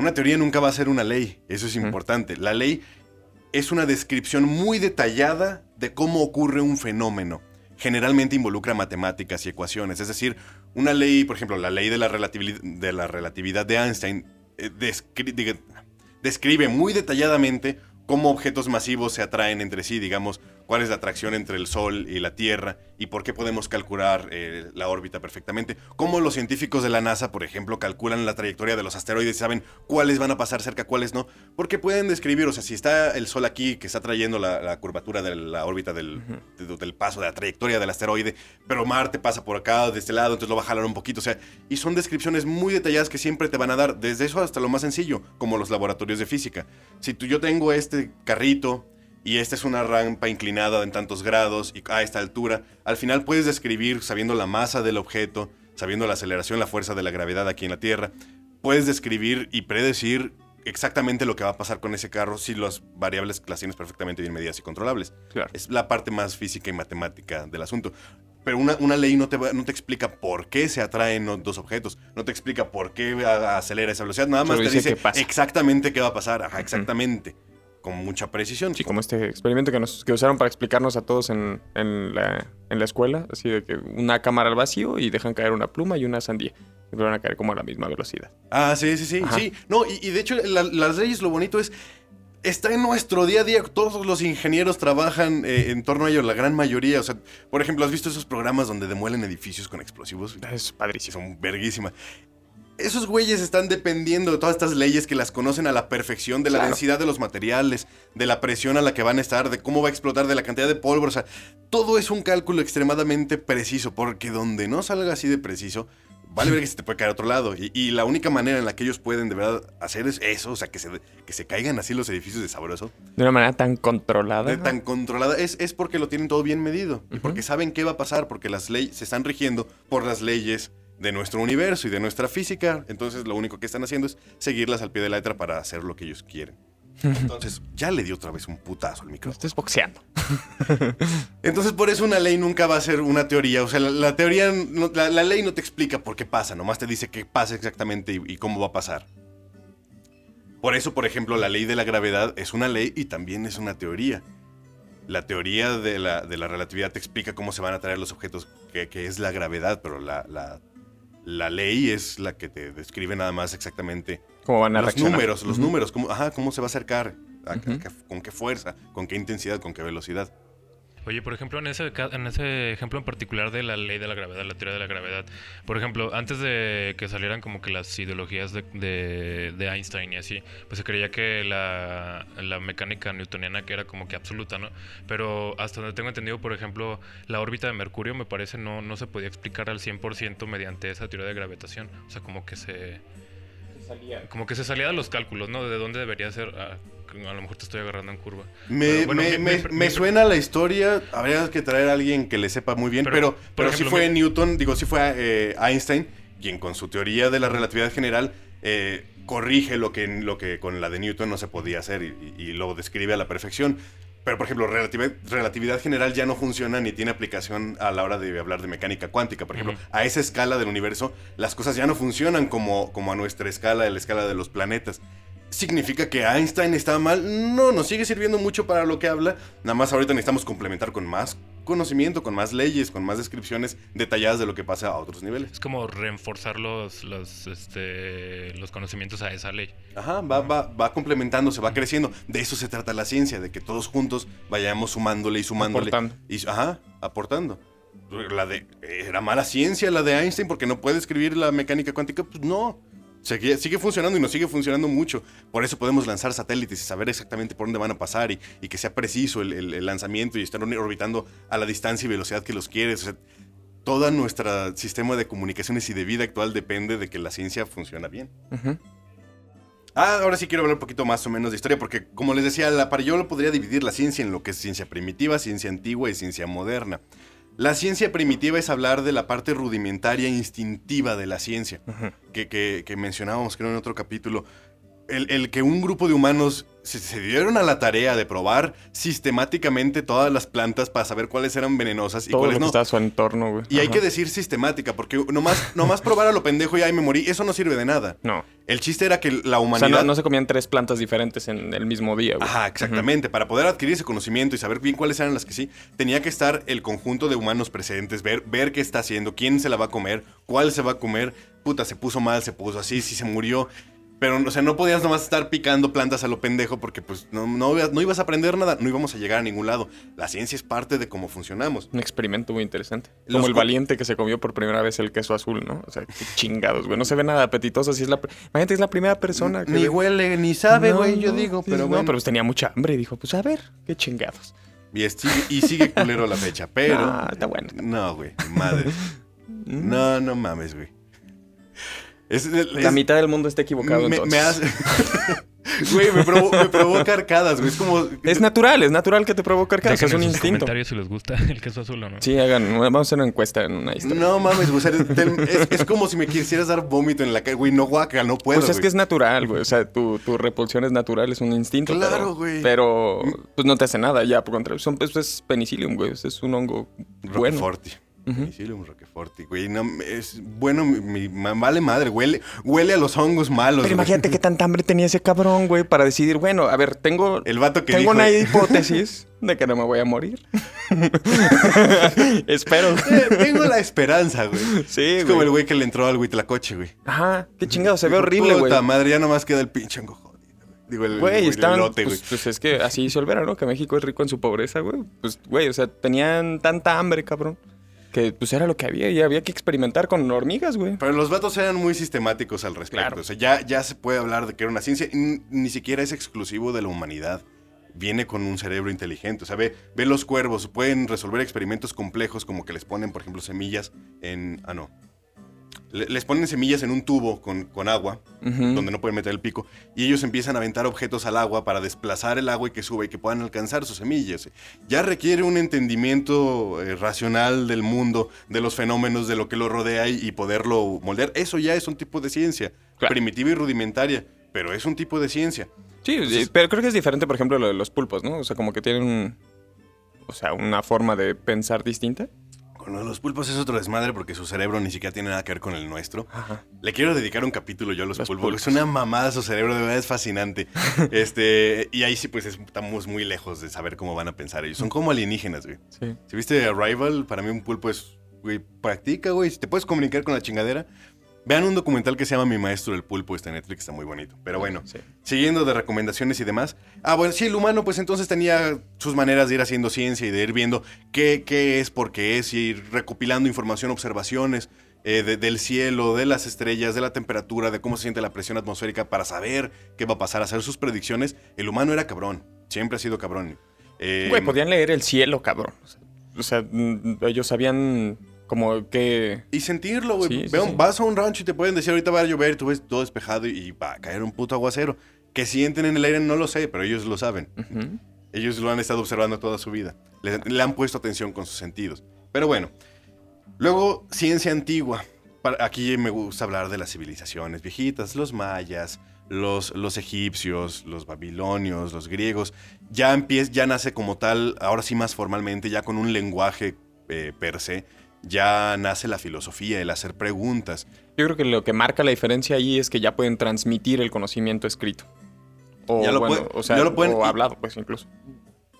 Una teoría nunca va a ser una ley, eso es importante. La ley es una descripción muy detallada de cómo ocurre un fenómeno. Generalmente involucra matemáticas y ecuaciones, es decir, una ley, por ejemplo, la ley de la relatividad de, la relatividad de Einstein eh, descri- diga- describe muy detalladamente cómo objetos masivos se atraen entre sí, digamos, cuál es la atracción entre el Sol y la Tierra y por qué podemos calcular eh, la órbita perfectamente. Cómo los científicos de la NASA, por ejemplo, calculan la trayectoria de los asteroides y saben cuáles van a pasar cerca, cuáles no. Porque pueden describir, o sea, si está el Sol aquí que está trayendo la, la curvatura de la órbita del, de- del paso, de la trayectoria del asteroide, pero Marte pasa por acá, de este lado, entonces lo va a jalar un poquito. O sea, y son descripciones muy detalladas que siempre te van a dar, desde eso hasta lo más sencillo, como los laboratorios de física. Si tú, yo tengo este carrito y esta es una rampa inclinada en tantos grados y a esta altura, al final puedes describir, sabiendo la masa del objeto, sabiendo la aceleración, la fuerza de la gravedad aquí en la Tierra, puedes describir y predecir exactamente lo que va a pasar con ese carro si las variables las tienes perfectamente bien medidas y controlables. Claro. Es la parte más física y matemática del asunto. Pero una, una ley no te, va- no te explica por qué se atraen dos objetos, no te explica por qué a- acelera esa velocidad, nada más te dice dice qué pasa. exactamente qué va a pasar, ajá, exactamente, con mucha precisión. Sí, como este experimento que, nos, que usaron para explicarnos a todos en, en la, en la escuela, así de que una cámara al vacío y dejan caer una pluma y una sandía. Y van a caer como a la misma velocidad. Ah, sí, sí, sí, Ajá. sí. No, y, y de hecho la- las leyes lo bonito es, está en nuestro día a día, todos los ingenieros trabajan eh, en torno a ello, la gran mayoría. O sea, por ejemplo, ¿has visto esos programas donde demuelen edificios con explosivos? Es padrísimo. son verguísima. Esos güeyes están dependiendo de todas estas leyes que las conocen a la perfección, de la Claro. densidad de los materiales, de la presión a la que van a estar, de cómo va a explotar, de la cantidad de pólvora. O sea, todo es un cálculo extremadamente preciso, porque donde no salga así de preciso, vale ver que se te puede caer a otro lado. Y, y la única manera en la que ellos pueden de verdad hacer es eso, o sea, que se, que se caigan así los edificios de sabroso, De una manera tan controlada. de tan controlada, es, es porque lo tienen todo bien medido. Y porque saben qué va a pasar, porque las leyes se están rigiendo por las leyes de nuestro universo y de nuestra física. Entonces lo único que están haciendo es seguirlas al pie de la letra para hacer lo que ellos quieren. Entonces, ya le di otra vez un putazo al micrófono. Estás boxeando. Entonces, por eso una ley nunca va a ser una teoría. O sea, la, la teoría, no- la, la ley no te explica por qué pasa, nomás te dice qué pasa exactamente y, y cómo va a pasar. Por eso, por ejemplo, la ley de la gravedad es una ley y también es una teoría. La teoría de la, de la relatividad te explica cómo se van a atraer los objetos, que, que es la gravedad, pero la, la, la ley es la que te describe nada más exactamente ¿Cómo van a los reaccionar? números, los números, cómo, ajá, cómo se va a acercar, a- a- Ujú. con qué fuerza, con qué intensidad, con qué velocidad. Oye, por ejemplo, en ese, en ese ejemplo en particular de la ley de la gravedad, la teoría de la gravedad, por ejemplo, antes de que salieran como que las ideologías de, de- de Einstein y así, pues se creía que la, la mecánica newtoniana que era como que absoluta, ¿no? Pero hasta donde tengo entendido, por ejemplo, la órbita de Mercurio me parece no, no se podía explicar al 100% mediante esa teoría de gravitación. O sea, como que se... Como que se salía de los cálculos, ¿no? De dónde debería ser... ah, a lo mejor te estoy agarrando en curva. Me, bueno, me- me- me suena la historia. Habría que traer a alguien que le sepa muy bien. Pero, Pero, sí fue Newton, digo, sí fue eh, Einstein, quien con su teoría de la relatividad general eh, corrige lo que, lo que con la de Newton no se podía hacer y, y- y lo describe a la perfección. Pero, por ejemplo, relatividad, relatividad general ya no funciona ni tiene aplicación a la hora de hablar de mecánica cuántica. Por ejemplo, a esa escala del universo, las cosas ya no funcionan como, como a nuestra escala, a la escala de los planetas. ¿Significa que Einstein está mal? No, nos sigue sirviendo mucho para lo que habla. Nada más ahorita necesitamos complementar con más conocimiento, con más leyes, con más descripciones detalladas de lo que pasa a otros niveles. Es como reforzar los, los, este, los conocimientos a esa ley. Ajá, va, va, va complementando, se va creciendo. De eso se trata la ciencia, de que todos juntos vayamos sumándole y sumándole. Aportando. Y, ajá, aportando. La de, ¿Era mala ciencia la de Einstein porque no puede escribir la mecánica cuántica? Pues no. Sigue, sigue funcionando y nos sigue funcionando mucho. Por eso podemos lanzar satélites y saber exactamente por dónde van a pasar y, y que sea preciso el, el- el lanzamiento y estar orbitando a la distancia y velocidad que los quieres. O sea, todo nuestro sistema de comunicaciones y de vida actual depende de que la ciencia funciona bien. Ah, ahora sí quiero hablar un poquito más o menos de historia, porque como les decía, la, para yo lo podría dividir la ciencia en lo que es ciencia primitiva, ciencia antigua y ciencia moderna. La ciencia primitiva es hablar de la parte rudimentaria e instintiva de la ciencia, que, que- que mencionábamos creo en otro capítulo. El, el que un grupo de humanos se, se dieron a la tarea de probar sistemáticamente todas las plantas para saber cuáles eran venenosas y Todo lo cuáles que no. está a su entorno, güey. Y hay que decir sistemática, porque nomás, nomás probar a lo pendejo y ay me morí, eso no sirve de nada. No. El chiste era que la O humanidad... sea, no, no se comían tres plantas diferentes en el mismo día, güey. Ajá, exactamente. Para poder adquirir ese conocimiento y saber bien cuáles eran las que sí, tenía que estar el conjunto de humanos presentes, ver, ver qué está haciendo, quién se la va a comer, cuál se va a comer. Puta, se puso mal, se puso así, si se murió. Pero, o sea, no podías nomás estar picando plantas a lo pendejo porque, pues, no, no, no ibas a aprender nada, no íbamos a llegar a ningún lado. La ciencia es parte de cómo funcionamos. Un experimento muy interesante. Los Como el valiente que se comió por primera vez el queso azul, ¿no? O sea, qué chingados, güey. No se ve nada apetitoso. Si es la... Imagínate, es la primera persona que... Ni huele, ni sabe, No, güey, yo no, digo, pero no, bueno. pero pues tenía mucha hambre y dijo, pues a ver, qué chingados. Y, es- sigue, y sigue culero la fecha, pero... Ah, está bueno. No, güey, madre. No, no mames, güey. Es, La mitad del mundo está equivocado, me, entonces. me hace... Güey, me, provo- me provoca arcadas, güey. Es como... Es natural, es natural que te provoque arcadas. Es un instinto. comentarios si les gusta el queso azul o no. Sí, hagan, vamos a hacer una encuesta en una historia. No mames, güey. o sea, te- es, es como si me quisieras dar vómito en la calle, güey. No guaca, no puedo, Pues es güey. que es natural, güey. O sea, tu, tu repulsión es natural, es un instinto. Claro, pero- güey. Pero, pues no te hace nada ya, por contrario. Son, pues, es penicillium, güey. Es un hongo bueno. Roqueforti. Ujú. Penicillium Güey. No, es bueno, mi, mi- vale madre. Huele, huele a los hongos malos. Pero güey. imagínate qué tanta hambre tenía ese cabrón, güey, para decidir, bueno, a ver, tengo, El vato que tengo dijo... una hipótesis de que no me voy a morir. Espero. "Eh, tengo la esperanza, güey. Sí, Es como el güey que le entró al Huitlacoche, güey. Ajá, qué chingado, se ve horrible, güey. Puta madre, ya nomás queda el pinche hongo. Digo, el, Güey, el elote, pues, güey. pues es que así hizo el verano, que México es rico en su pobreza, güey. Pues, güey, o sea, tenían tanta hambre, cabrón. Que pues era lo que había y había que experimentar con hormigas, güey. Pero los vatos eran muy sistemáticos al respecto. Claro. O sea, ya, ya se puede hablar de que era una ciencia. y n- ni siquiera es exclusivo de la humanidad. Viene con un cerebro inteligente. O sea, ve, ve los cuervos. Pueden resolver experimentos complejos como que les ponen, por ejemplo, semillas en... Ah, no. Le- les ponen semillas en un tubo con, con agua, donde no pueden meter el pico, y ellos empiezan a aventar objetos al agua para desplazar el agua y que suba y que puedan alcanzar sus semillas. Ya requiere un entendimiento eh, racional del mundo, de los fenómenos, de lo que lo rodea y, y poderlo moldear. Eso ya es un tipo de ciencia, Claro. primitiva y rudimentaria, pero es un tipo de ciencia. Sí, pero creo que es diferente, por ejemplo, lo de los pulpos, ¿no? O sea, como que tienen un- O sea, una forma de pensar distinta. Con lo de los pulpos es otro desmadre porque su cerebro ni siquiera tiene nada que ver con el nuestro. Ajá. Le quiero dedicar un capítulo yo a los, Los pulpos. pulpos. Es una mamada su cerebro, de verdad es fascinante. este, y ahí sí, pues estamos muy lejos de saber cómo van a pensar ellos. Son como alienígenas, güey. Sí. Si viste Arrival, para mí un pulpo es, güey, practica, güey. Si te puedes comunicar con la chingadera, Vean un documental que se llama Mi Maestro el Pulpo, está en Netflix, está muy bonito. Pero bueno, Sí. siguiendo de recomendaciones y demás. Ah, bueno, sí, el humano pues entonces tenía sus maneras de ir haciendo ciencia y de ir viendo qué, qué es, por qué es, y ir recopilando información, observaciones eh, de- del cielo, de las estrellas, de la temperatura, de cómo se siente la presión atmosférica para saber qué va a pasar, hacer sus predicciones. El humano era cabrón, siempre ha sido cabrón. Eh, Güey, podían leer el cielo, cabrón. O sea, o sea, mm, ellos sabían como que... Y sentirlo, güey. Sí, sí. Vas a un rancho y te pueden decir ahorita va a llover, tú ves todo despejado y, va a caer un puto aguacero. Que sienten en el aire no lo sé, pero ellos lo saben. Ellos lo han estado observando toda su vida. Le, le han puesto atención con sus sentidos. Pero bueno. Luego, ciencia antigua. Para- aquí me gusta hablar de las civilizaciones viejitas, los mayas, los, los egipcios, los babilonios, los griegos. Ya empieza, ya nace como tal, ahora sí más formalmente, ya con un lenguaje eh, per se. Ya nace la filosofía, el hacer preguntas. Yo creo que lo que marca la diferencia ahí es que ya pueden transmitir el conocimiento escrito. O, Ya lo bueno, o sea, ya lo pueden- o hablado, pues incluso.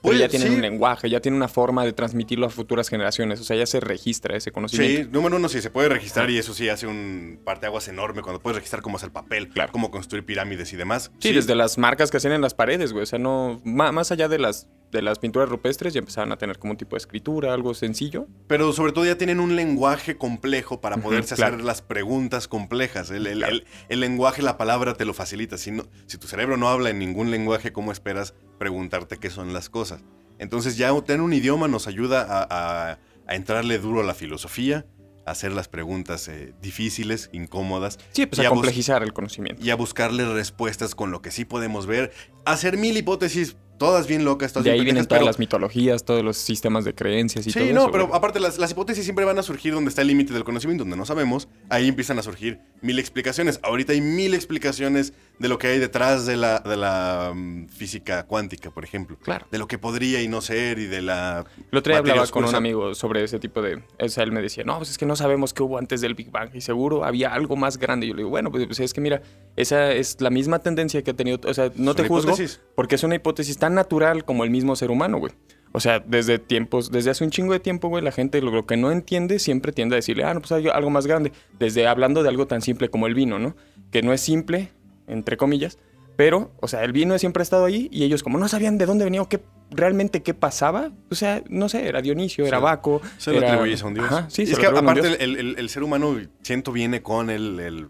Pero Pues, ya tienen sí. un lenguaje, ya tienen una forma de transmitirlo a futuras generaciones. O sea, ya se registra ese conocimiento. Sí, número uno, sí, se puede registrar y eso sí hace un parteaguas enorme cuando puedes registrar cómo es el papel, Claro. cómo construir pirámides y demás. Sí, desde las marcas que hacían en las paredes, güey. O sea, no. Más allá de las, de las pinturas rupestres, ya empezaban a tener como un tipo de escritura, algo sencillo. Pero sobre todo ya tienen un lenguaje complejo para poderse claro. hacer las preguntas complejas. El, el- Claro. el- el lenguaje, la palabra te lo facilita. Si, no- si tu cerebro no habla en ningún lenguaje, ¿cómo esperas preguntarte qué son las cosas? Entonces ya tener un idioma nos ayuda a, a- a entrarle duro a la filosofía, a hacer las preguntas eh, difíciles, incómodas. Sí, pues y a complejizar el conocimiento. y a buscarle respuestas con lo que sí podemos ver. Hacer mil hipótesis, todas bien locas, todas De ahí bien vienen pendejas, todas pero- las mitologías, todos los sistemas de creencias y todo Sí, no, eso, pero güey. aparte las, las hipótesis siempre van a surgir donde está el límite del conocimiento, donde no sabemos. Ahí empiezan a surgir mil explicaciones. Ahorita hay mil explicaciones de lo que hay detrás de la, de la mm, física cuántica, por ejemplo. Claro. De lo que podría y no ser y de la... El otro día hablaba con oscura. un amigo sobre ese tipo de... O sea, él me decía, no, pues es que no sabemos qué hubo antes del Big Bang y seguro había algo más grande. Y yo le digo, bueno, pues, pues es que mira, esa es la misma tendencia que ha tenido... O sea, no Es te juzgo hipótesis. porque es una hipótesis tan natural como el mismo ser humano, güey. O sea, desde tiempos, desde hace un chingo de tiempo, güey, la gente lo, lo que no entiende siempre tiende a decirle, ah, no, pues hay algo más grande. Desde hablando de algo tan simple como el vino, ¿no? Que no es simple, entre comillas, pero, o sea, el vino siempre ha estado ahí y ellos como no sabían de dónde venía o qué realmente qué pasaba, o sea, no sé, era Dionisio, era. Baco. Se lo era- atribuyes a un dios. Ajá, sí, es lo que aparte el- el ser humano, siento, viene con el, el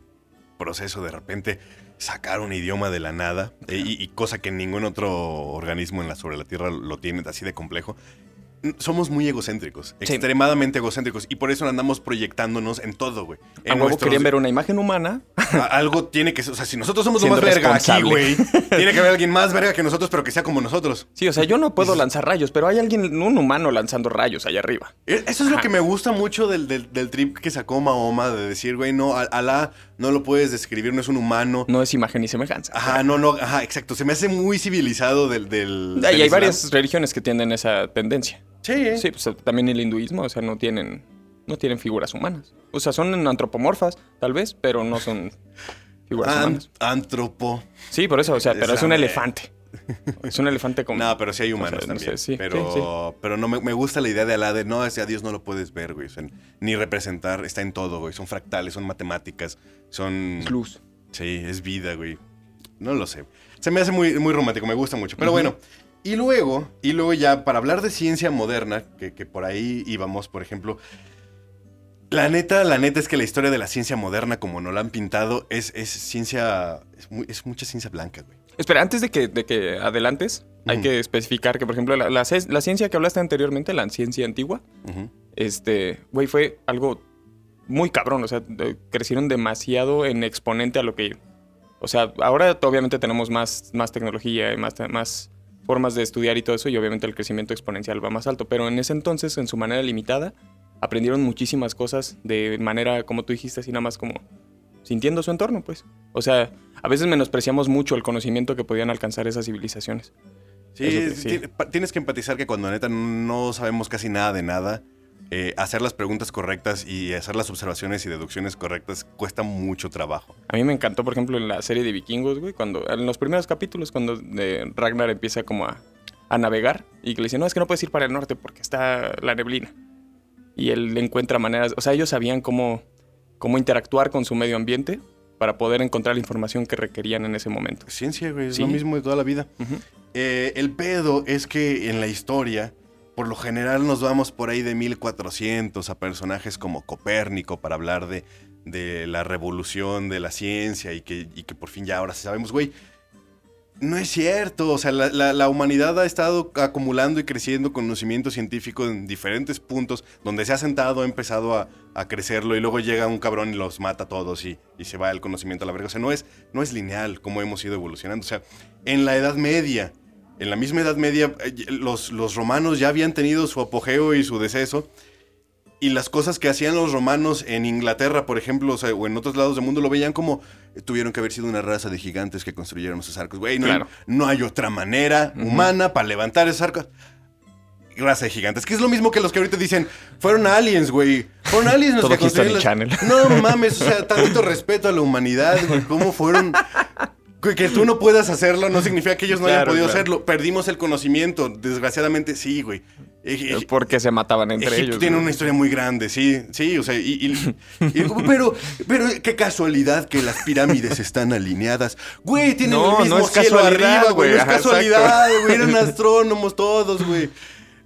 proceso de repente sacar un idioma de la nada eh, y, y cosa que ningún otro organismo en la, sobre la Tierra lo tiene así de complejo. Somos muy egocéntricos, Sí. extremadamente egocéntricos y por eso andamos proyectándonos en todo, güey. A En huevo nuestros- querían ver una imagen humana. a- algo tiene que ser, o sea, si nosotros somos lo más verga aquí, güey, tiene que haber alguien más verga que nosotros, pero que sea como nosotros. Sí, o sea, yo no puedo lanzar rayos, pero hay alguien, un humano lanzando rayos allá arriba. E- Eso es lo que me gusta mucho del, del- del trip que sacó Mahoma, de decir, güey, no, Al- Alá no lo puedes describir, no es un humano. No es imagen ni semejanza. Ajá, no, no, ajá, exacto. Se me hace muy civilizado del. del Y del hay Islam. varias religiones que tienen esa tendencia. Sí, ¿eh? Sí, pues también el hinduismo, o sea, no tienen, no tienen figuras humanas. O sea, son antropomorfas, tal vez, pero no son figuras An- humanas. antropo. Sí, por eso, o sea, pero es un elefante. Es un elefante con... No, pero sí hay humanos O sea, no también. sé, sí, pero, sí, pero no me, me gusta la idea de Alá de no, ese a Dios no lo puedes ver, güey. o sea, ni representar, está en todo, güey. Son fractales, son matemáticas, son. Es luz. Sí, es vida, güey. No lo sé. Se me hace muy, muy romántico, me gusta mucho. Pero bueno, y luego, y luego ya, para hablar de ciencia moderna, que, que por ahí íbamos, por ejemplo. La neta, la neta es que la historia de la ciencia moderna, como nos la han pintado, es, es ciencia. Es, muy- es mucha ciencia blanca, güey. Espera, antes de que, de que adelantes, hay que especificar que, por ejemplo, la, la ce- la ciencia que hablaste anteriormente, la ciencia antigua, este, güey, fue algo muy cabrón. O sea, de- crecieron demasiado en exponente a lo que. O sea, ahora obviamente tenemos más, más tecnología y más, más formas de estudiar y todo eso, y obviamente el crecimiento exponencial va más alto. Pero en ese entonces, en su manera limitada, aprendieron muchísimas cosas de manera, como tú dijiste, así nada más como sintiendo su entorno, pues. O sea, a veces menospreciamos mucho el conocimiento que podían alcanzar esas civilizaciones. Sí, que sí. tienes que empatizar que cuando neta no sabemos casi nada de nada, eh, hacer las preguntas correctas y hacer las observaciones y deducciones correctas cuesta mucho trabajo. A mí me encantó, por ejemplo, en la serie de vikingos, güey, cuando en los primeros capítulos, cuando eh, Ragnar empieza como a, a navegar y que le dice, no, es que no puedes ir para el norte porque está la neblina. Y él encuentra maneras, o sea, ellos sabían cómo cómo interactuar con su medio ambiente para poder encontrar la información que requerían en ese momento. Ciencia, güey, es Sí. lo mismo de toda la vida. Eh, el pedo es que en la historia, por lo general nos vamos por ahí de 1400 a personajes como Copérnico para hablar de, de la revolución de la ciencia y que, y que por fin ya ahora sí sabemos, güey. No es cierto, o sea, la, la- humanidad ha estado acumulando y creciendo conocimiento científico en diferentes puntos, donde se ha sentado, ha empezado a, crecerlo y luego llega un cabrón y los mata a todos y, se va el conocimiento a la verga. O sea, no es, no es lineal como hemos ido evolucionando. O sea, en la Edad Media, en la misma Edad Media, eh, los, los romanos ya habían tenido su apogeo y su deceso. Y las cosas que hacían los romanos en Inglaterra, por ejemplo, o, sea, o en otros lados del mundo, lo veían como eh, tuvieron que haber sido una raza de gigantes que construyeron esos arcos. Güey, no, hay- Claro. no hay otra manera humana para levantar esos arcos. Raza de gigantes, que es lo mismo que los que ahorita dicen, fueron aliens, güey. Fueron aliens los Todo que construyeron las- Channel. No mames, o sea, tantito respeto a la humanidad, güey. ¿Cómo fueron? Que- tú no puedas hacerlo no significa que ellos no hayan podido claro. hacerlo. Perdimos el conocimiento, desgraciadamente sí, güey. Eh, Porque se mataban entre Egipto ellos. tiene ¿no? una historia muy grande, sí, sí, o sea, y, y- y- pero, pero qué casualidad que las pirámides están alineadas. Güey, tienen No, el mismo no es cielo arriba, güey, no es casualidad, güey, eran astrónomos todos, güey.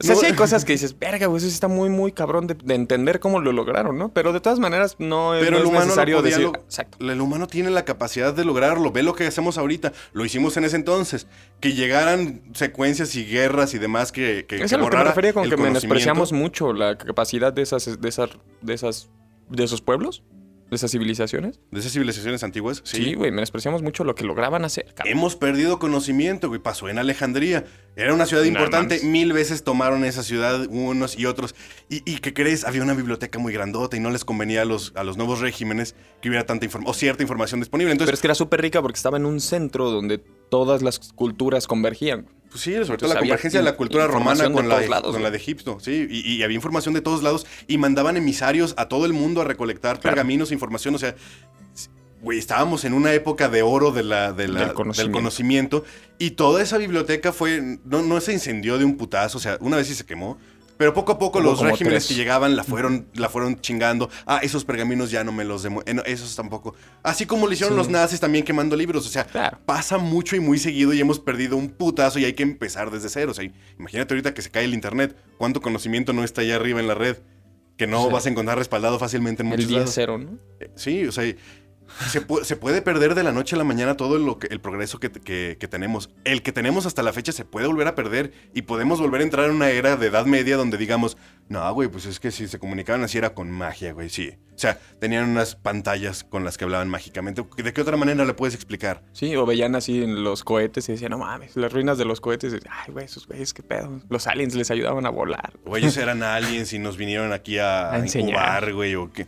O sea, No- sí hay cosas que dices, verga, güey, eso está muy, muy cabrón de, de entender cómo lo lograron, ¿no? Pero de todas maneras, no es, Pero no el es humano no necesario podía decir. lo- Exacto. El humano tiene la capacidad de lograrlo. Ve lo que hacemos ahorita. Lo hicimos en ese entonces. Que llegaran secuencias y guerras y demás que, que, Es que a lo que me refería con que menospreciamos mucho la capacidad de esas, de esas, de esas, de esos pueblos, de esas civilizaciones. De esas civilizaciones antiguas. Sí, güey, menospreciamos mucho lo que lograban hacer. cabrón. Hemos perdido conocimiento, güey. Pasó en Alejandría. Era una ciudad importante. Mil veces tomaron esa ciudad unos y otros. Y, y ¿qué crees? Había una biblioteca muy grandota y no les convenía a los, a los nuevos regímenes que hubiera tanta información o cierta información disponible. Pero Entonces, es que era súper rica porque estaba en un centro donde todas las culturas convergían. Pues sí, sobre todo la convergencia de la cultura romana de con, la lados, con la de Egipto. Sí, y, y había información de todos lados. Y mandaban emisarios a todo el mundo a recolectar Claro. pergaminos e información. O sea, güey, estábamos en una época de oro de la, de la- Del del, conocimiento. conocimiento. Y toda esa biblioteca fue. No, no se incendió de un putazo. O sea, una vez sí se quemó. Pero poco a poco Hubo los regímenes tres. que llegaban la fueron, la fueron chingando. Ah, esos pergaminos ya no me los demo. eh, no, esos tampoco. Así como lo hicieron Sí. los nazis también quemando libros. O sea, Claro. pasa mucho y muy seguido y hemos perdido un putazo y hay que empezar desde cero. O sea, imagínate ahorita que se cae el internet. ¿Cuánto conocimiento no está allá arriba en la red? Que no vas a encontrar respaldado fácilmente en El muchos lados. 10-0, ¿no? Eh, Sí, o sea, se, pu- se puede perder de la noche a la mañana todo lo que, el progreso que, que- que tenemos. El que tenemos hasta la fecha se puede volver a perder y podemos volver a entrar en una era de edad media donde digamos, no, güey, pues es que si se comunicaban así era con magia, güey, sí. O sea, tenían unas pantallas con las que hablaban mágicamente. ¿De qué otra manera le puedes explicar? Sí, o veían así en los cohetes y decían, no mames, las ruinas de los cohetes. Ay, güey, esos güeyes, qué pedo. Los aliens les ayudaban a volar. O ellos eran aliens y nos vinieron aquí a, A enseñar. incubar, güey, o qué.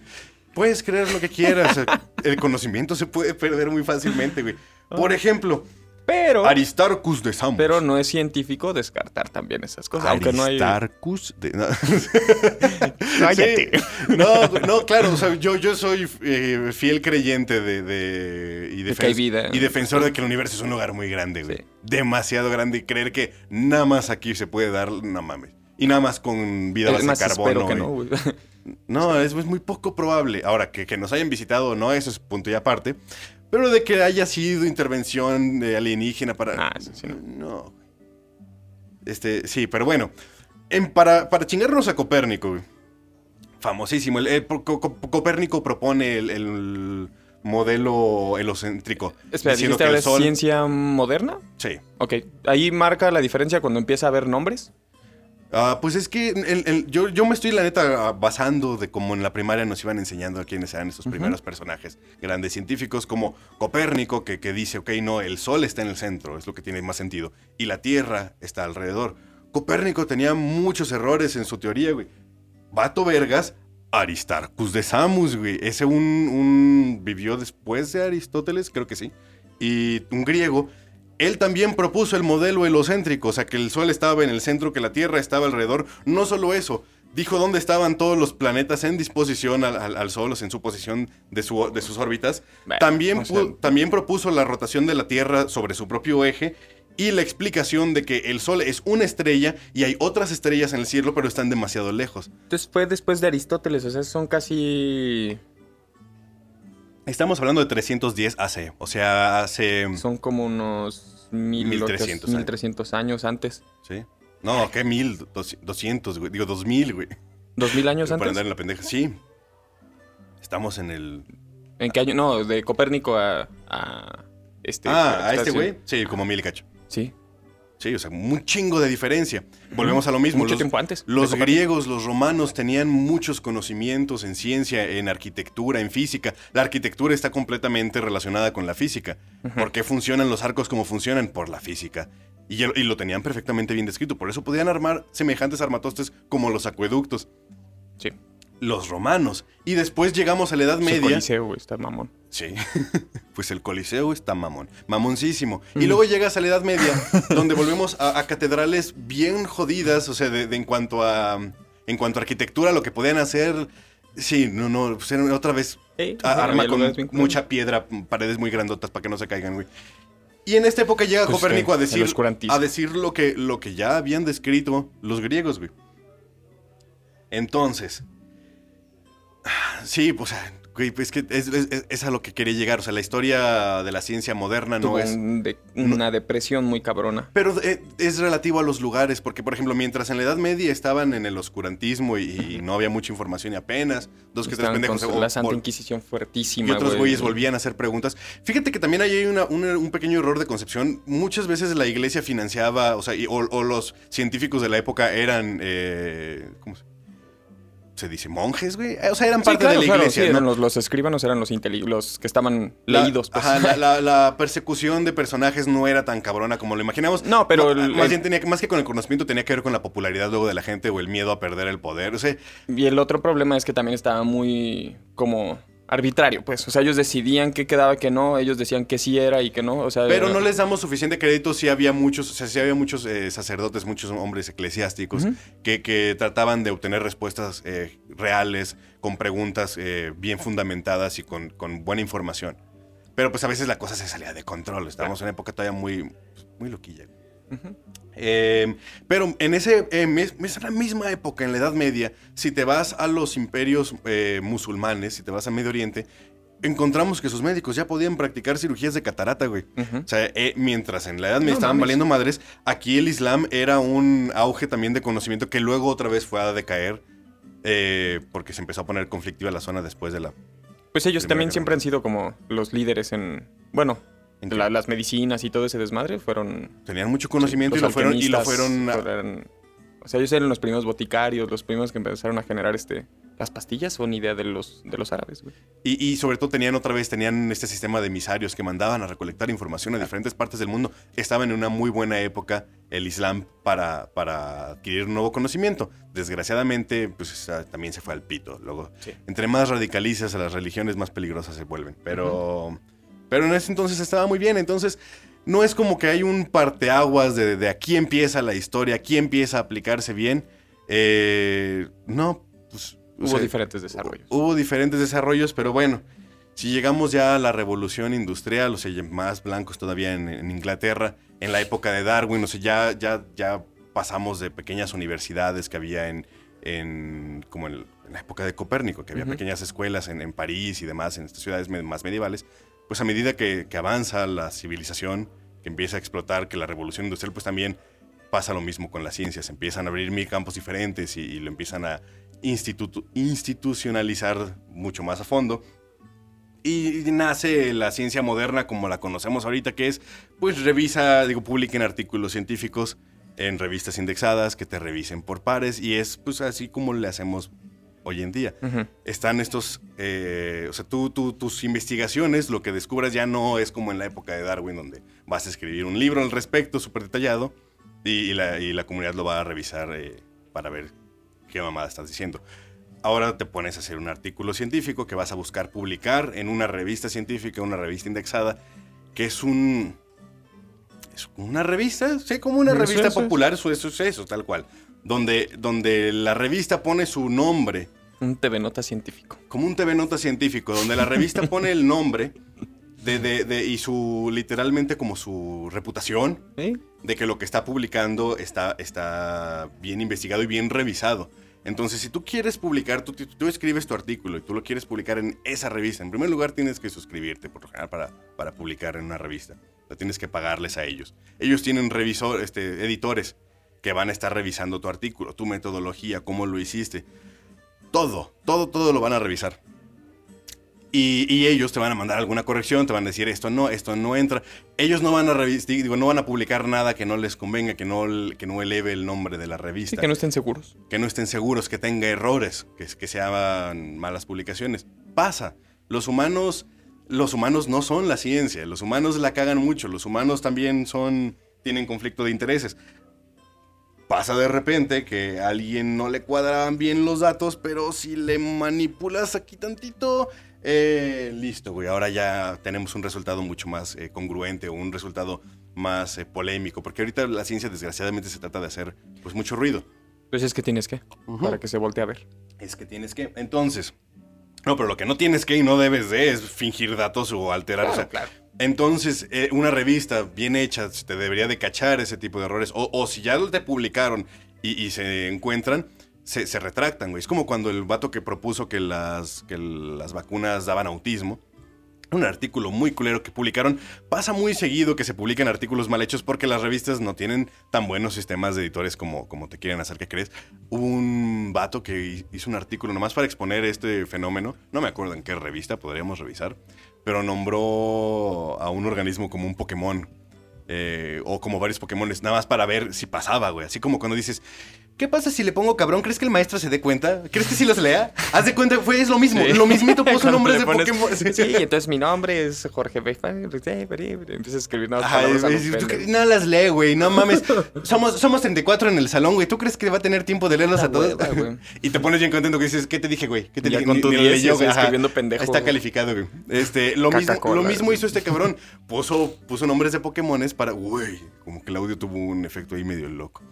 Puedes creer lo que quieras. el conocimiento se puede perder muy fácilmente, güey. Por ejemplo, Pero, Aristarchus de Samos. pero no es científico descartar también esas cosas. Aunque no hay. Aristarchus de... no. Cállate. Sí. No, no, claro, o sea, yo, yo soy eh, fiel creyente de, de- y, De defen- vida. y defensor de que el universo es un lugar muy grande, güey. Sí. Demasiado grande y creer que nada más aquí se puede dar, no mames. Y nada más con vida base de carbono. que no, güey. No, es, es muy poco probable. Ahora, que, que nos hayan visitado o no, eso es punto y aparte. Pero de que haya sido intervención de alienígena para... Ah, sí, no. No. Este, sí, pero bueno. En- para, para chingarnos a Copérnico, famosísimo. El, el- Co- Co- Copérnico propone el, el modelo helocéntrico. Espera, ¿dijiste que el Sol- ciencia moderna? Sí. Ok. Ahí marca la diferencia cuando empieza a haber nombres. Ah, pues es que el- el- yo, yo me estoy, la neta, basando de como en la primaria nos iban enseñando a quiénes eran estos primeros personajes grandes científicos, como Copérnico, que, que dice, ok, no, el Sol está en el centro, es lo que tiene más sentido, y la Tierra está alrededor. Copérnico tenía muchos errores en su teoría, güey. Vato Vergas, Aristarchus de Samos, güey. Ese un, un vivió después de Aristóteles, creo que sí. Y un griego. Él también propuso el modelo helocéntrico, o sea, que el Sol estaba en el centro, que la Tierra estaba alrededor. No solo eso, dijo dónde estaban todos los planetas en disposición al, al- al Sol, o sea, en su posición de, su- de sus órbitas. Bueno, también, o sea- pu- también propuso la rotación de la Tierra sobre su propio eje y la explicación de que el Sol es una estrella y hay otras estrellas en el cielo, pero están demasiado lejos. Entonces fue después de Aristóteles, o sea, son casi Estamos hablando de 310 AC, o sea, hace... Son como unos 1300, 1300 años antes. Sí. No, ¿qué? 1200, güey. Digo, 2000, güey. ¿2000 años Para antes? andar en la pendeja. Sí. Estamos en el... ¿En qué año? No, de Copérnico a... a este, ah, a este güey. Sí, como mil cacho. Sí. Sí, o sea, un chingo de diferencia. Volvemos a lo mismo. Mucho los, tiempo antes. Los griegos, los romanos tenían muchos conocimientos en ciencia, en arquitectura, en física. La arquitectura está completamente relacionada con la física. ¿Por qué funcionan los arcos como funcionan? Por la física. Y, y lo tenían perfectamente bien descrito. Por eso podían armar semejantes armatostes como los acueductos. Sí. Los romanos. Y después llegamos a la Edad Media. Coliseo, güey, está mamón. Sí. pues el Coliseo está mamón. Mamoncísimo. Mm. Y luego llegas a la Edad Media, donde volvemos a, a catedrales bien jodidas, o sea, de, de en cuanto a. En cuanto a arquitectura, lo que podían hacer. Sí, no, no, pues otra vez a- arma con mucha piedra, paredes muy grandotas para que no se caigan, güey. Y en esta época llega Pues, Copérnico a el decir, a decir lo que, lo que ya habían descrito los griegos, güey. Entonces, sí, pues, güey, es que es, es- es a lo que quería llegar. O sea, la historia de la ciencia moderna no es... un de- una depresión muy cabrona. Pero eh, es relativo a los lugares, porque por ejemplo, mientras en la Edad Media estaban en el oscurantismo y, y no había mucha información y apenas dos que tres pendejos con o- la Santa Inquisición fuertísima, y otros güey. güeyes volvían a hacer preguntas. Fíjate que también hay una- una- un pequeño error de concepción. Muchas veces la iglesia financiaba, o sea, y- o, o los científicos de la época eran, eh, ¿cómo se, se dice? ¿Monjes, güey? Eh, O sea, eran Sí, parte claro, de la claro, iglesia, sí, ¿no? eran los, los escribanos eran los, los que estaban La- leídos. pues. ajá, la, la- la persecución de personajes no era tan cabrona como lo imaginamos. No, pero el- más bien tenía que- más que con el conocimiento tenía que ver con la popularidad luego de la gente o el miedo a perder el poder. O sea, Y el otro problema es que también estaba muy como arbitrario, pues. O sea, ellos decidían qué quedaba, que no. Ellos decían que sí era y que no. O sea, pero no les damos suficiente crédito si había muchos, o sea, si había muchos eh, sacerdotes, muchos hombres eclesiásticos que, que trataban de obtener respuestas eh, reales, con preguntas eh, bien fundamentadas y con, con buena información. Pero pues a veces la cosa se salía de control. Estábamos en una época todavía muy, pues, muy loquilla. Eh, pero en ese, eh, mes- esa misma época, en la Edad Media, si te vas a los imperios eh, musulmanes, si te vas a Medio Oriente, encontramos que sus médicos ya podían practicar cirugías de catarata, güey. O sea, eh, mientras en la Edad Media No estaban mames. valiendo madres, aquí el Islam era un auge también de conocimiento que luego otra vez fue a decaer eh, porque se empezó a poner conflictiva la zona después de la... Pues ellos también guerra. siempre han sido como los líderes en. Bueno, ¿En? La- las medicinas y todo ese desmadre fueron. Tenían mucho conocimiento y, lo fueron, y lo alquimistas fueron... a- fueron- o sea, ellos eran los primeros boticarios, los primeros que empezaron a generar este. Las pastillas son idea de los, de los árabes, güey. Y, y sobre todo tenían otra vez, tenían este sistema de emisarios que mandaban a recolectar información a diferentes partes del mundo. Estaban en una muy buena época el Islam para, para adquirir nuevo conocimiento. Desgraciadamente, pues también se fue al pito. Luego, Sí. entre más radicalizas a las religiones, más peligrosas se vuelven. Pero, pero en ese entonces estaba muy bien. Entonces, no es como que hay un parteaguas de, de aquí empieza la historia, aquí empieza a aplicarse bien. Eh, no, pues... o Hubo sea, diferentes desarrollos. Hubo diferentes desarrollos, pero bueno, si llegamos ya a la revolución industrial, o sea, más blancos todavía en, en Inglaterra, en la época de Darwin, o sea, ya, ya, ya pasamos de pequeñas universidades que había en, en como en, en la época de Copérnico, que había pequeñas escuelas en, en París y demás, en estas ciudades más medievales, pues a medida que, avanza la civilización, que empieza a explotar, que la revolución industrial, pues también pasa lo mismo con la ciencia, se empiezan a abrir mil campos diferentes y, lo empiezan a institucionalizar mucho más a fondo. Y nace la ciencia moderna como la conocemos ahorita, que es, pues revisa, digo, publiquen artículos científicos en revistas indexadas que te revisen por pares y es pues así como le hacemos hoy en día. Están estos, eh, o sea, tú, tú- tus investigaciones, lo que descubras ya no es como en la época de Darwin, donde vas a escribir un libro al respecto súper detallado y, y la, y la comunidad lo va a revisar eh, para ver qué mamada estás diciendo. Ahora te pones a hacer un artículo científico que vas a buscar publicar en una revista científica, una revista indexada, que es un... Es una revista, sí, como una revista popular, eso, eso es eso, tal cual. Donde, donde la revista pone su nombre Un TV Nota científico. como un TV Nota científico, donde la revista pone el nombre de, de- de- y su, literalmente como su reputación ¿Sí? de que lo que está publicando está, está bien investigado y bien revisado. Entonces, si tú quieres publicar, tú, tú escribes tu artículo y tú lo quieres publicar en esa revista, en primer lugar tienes que suscribirte por lo general para, para publicar en una revista. O tienes que pagarles a ellos. Ellos tienen revisor, este, editores que van a estar revisando tu artículo, tu metodología, cómo lo hiciste. Todo, todo, todo lo van a revisar. Y, ellos te van a mandar alguna corrección, te van a decir esto no, esto no entra. Ellos no van a digo, no van a publicar nada que no les convenga, que no, que no eleve el nombre de la revista. que no estén seguros. Que no estén seguros, que tenga errores, que, que sean malas publicaciones. Pasa. Los humanos, los humanos no son la ciencia. Los humanos la cagan mucho. Los humanos también son, tienen conflicto de intereses pasa de repente que a alguien no le cuadraban bien los datos, pero si le manipulas aquí tantito, eh, listo, güey. Ahora ya tenemos un resultado mucho más eh, congruente o un resultado más eh, polémico. Porque ahorita la ciencia, desgraciadamente, se trata de hacer pues mucho ruido. Pues es que tienes que, para que se voltee a ver. Es que tienes que. Entonces. No, pero lo que no tienes que y no debes de es fingir datos o alterar. Claro, Entonces, una revista bien hecha te debería de cachar ese tipo de errores. O, si ya te publicaron y se encuentran, se, retractan, güey. Es como cuando el vato que propuso que las, vacunas daban autismo. Un artículo muy culero que publicaron. Pasa muy seguido que se publiquen artículos mal hechos porque las revistas no tienen tan buenos sistemas de editores como, como te quieren hacer que crees. Hubo un vato que hizo un artículo nomás para exponer este fenómeno. No me acuerdo en qué revista, podríamos revisar. Pero nombró a un organismo como un Pokémon. Eh, o como varios Pokémon, nada más para ver si pasaba, güey. Así como cuando dices, ¿Qué pasa si le pongo cabrón? ¿Crees que el maestro se dé cuenta? ¿Crees que si los lea? Haz de cuenta, fue es lo mismo. Lo mismito puso nombres de Pokémon. Sí, entonces mi nombre es Jorge Empieza a escribir nada. No las lee, güey. No mames. Somos, somos 34 en el salón, güey. ¿Tú crees que va a tener tiempo de leerlos a todos? y te pones bien contento que dices, ¿qué te dije, güey? ¿Qué te dije? Con tu ni, escribiendo pendejo. Está calificado, güey. Este, lo mismo, lo mismo hizo este cabrón. Puso, puso nombres de Pokémones para, güey, como que el audio tuvo un efecto ahí medio loco.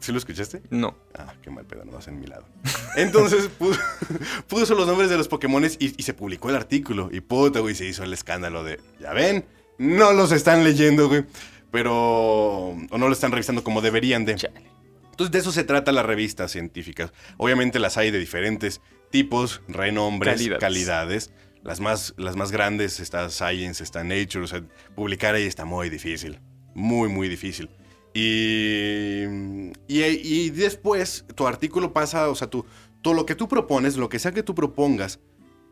¿Sí lo escuchaste? No. Ah, qué mal pedo, no vas en mi lado. Entonces puso, los nombres de los Pokémones y, se publicó el artículo. Y puta, güey, se hizo el escándalo de, ya ven, no los están leyendo, güey. Pero, o no lo están revisando como deberían de. Entonces de eso se trata la revista científica. Obviamente las hay de diferentes tipos, renombres, calidades. Las más, las más grandes está Science, está Nature. O sea, publicar ahí está muy difícil. Muy, muy difícil. Y, y, después tu artículo pasa, o sea, tú, todo lo que tú propones, lo que sea que tú propongas,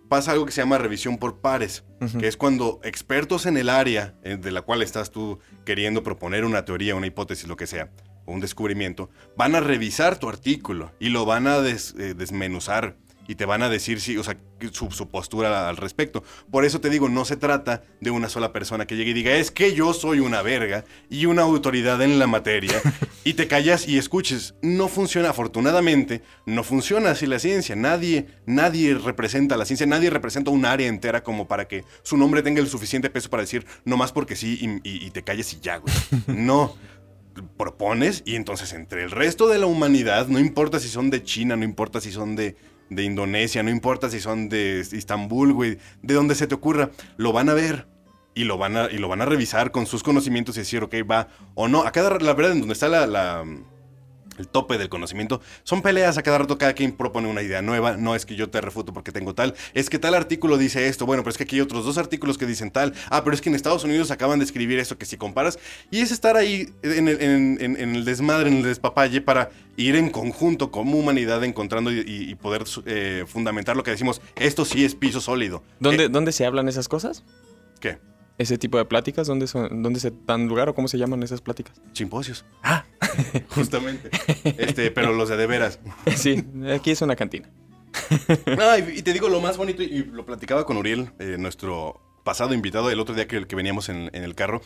pasa algo que se llama revisión por pares, que es cuando expertos en el área eh, de la cual estás tú queriendo proponer una teoría, una hipótesis, lo que sea, o un descubrimiento, van a revisar tu artículo y lo van a eh, desmenuzar y te van a decir si, o sea, su, postura al respecto. Por eso te digo, no se trata de una sola persona que llegue y diga, es que yo soy una verga y una autoridad en la materia, y te callas y escuches. No funciona, afortunadamente, no funciona así la ciencia. Nadie, nadie representa la ciencia, nadie representa un área entera como para que su nombre tenga el suficiente peso para decir, no más porque sí, y, y te calles y ya, güey. No propones y entonces entre el resto de la humanidad, no importa si son de China, no importa si son de de Indonesia, no importa si son de Istambul, güey, de donde se te ocurra, lo van a ver y lo van a, y lo van a revisar con sus conocimientos y decir, ok, va o no. A cada, la verdad, en donde está la el tope del conocimiento. Son peleas a cada rato, cada quien propone una idea nueva. No es que yo te refuto porque tengo tal. Es que tal artículo dice esto. Bueno, pero es que aquí hay otros dos artículos que dicen tal. Ah, pero es que en Estados Unidos acaban de escribir esto que si comparas. Y es estar ahí en el, desmadre, en el despapalle para ir en conjunto como humanidad encontrando y, poder eh, fundamentar lo que decimos. Esto sí es piso sólido. ¿Dónde, eh, ¿Dónde se hablan esas cosas? ¿Qué? Ese tipo de pláticas? ¿Dónde, son, ¿Dónde se dan lugar o cómo se llaman esas pláticas? Simposios. Ah, justamente. este, pero los de de veras. sí, aquí es una cantina. y, te digo lo más bonito, y, lo platicaba con Uriel, eh, nuestro pasado invitado, el otro día que, que veníamos en, en el carro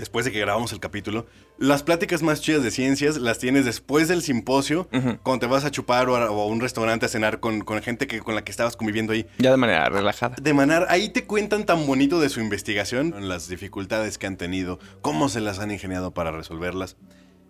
después de que grabamos el capítulo, las pláticas más chidas de ciencias las tienes después del simposio, cuando te vas a chupar o a, un restaurante a cenar con, gente que, con la que estabas conviviendo ahí. Ya de manera relajada. De manera, ahí te cuentan tan bonito de su investigación, las dificultades que han tenido, cómo se las han ingeniado para resolverlas.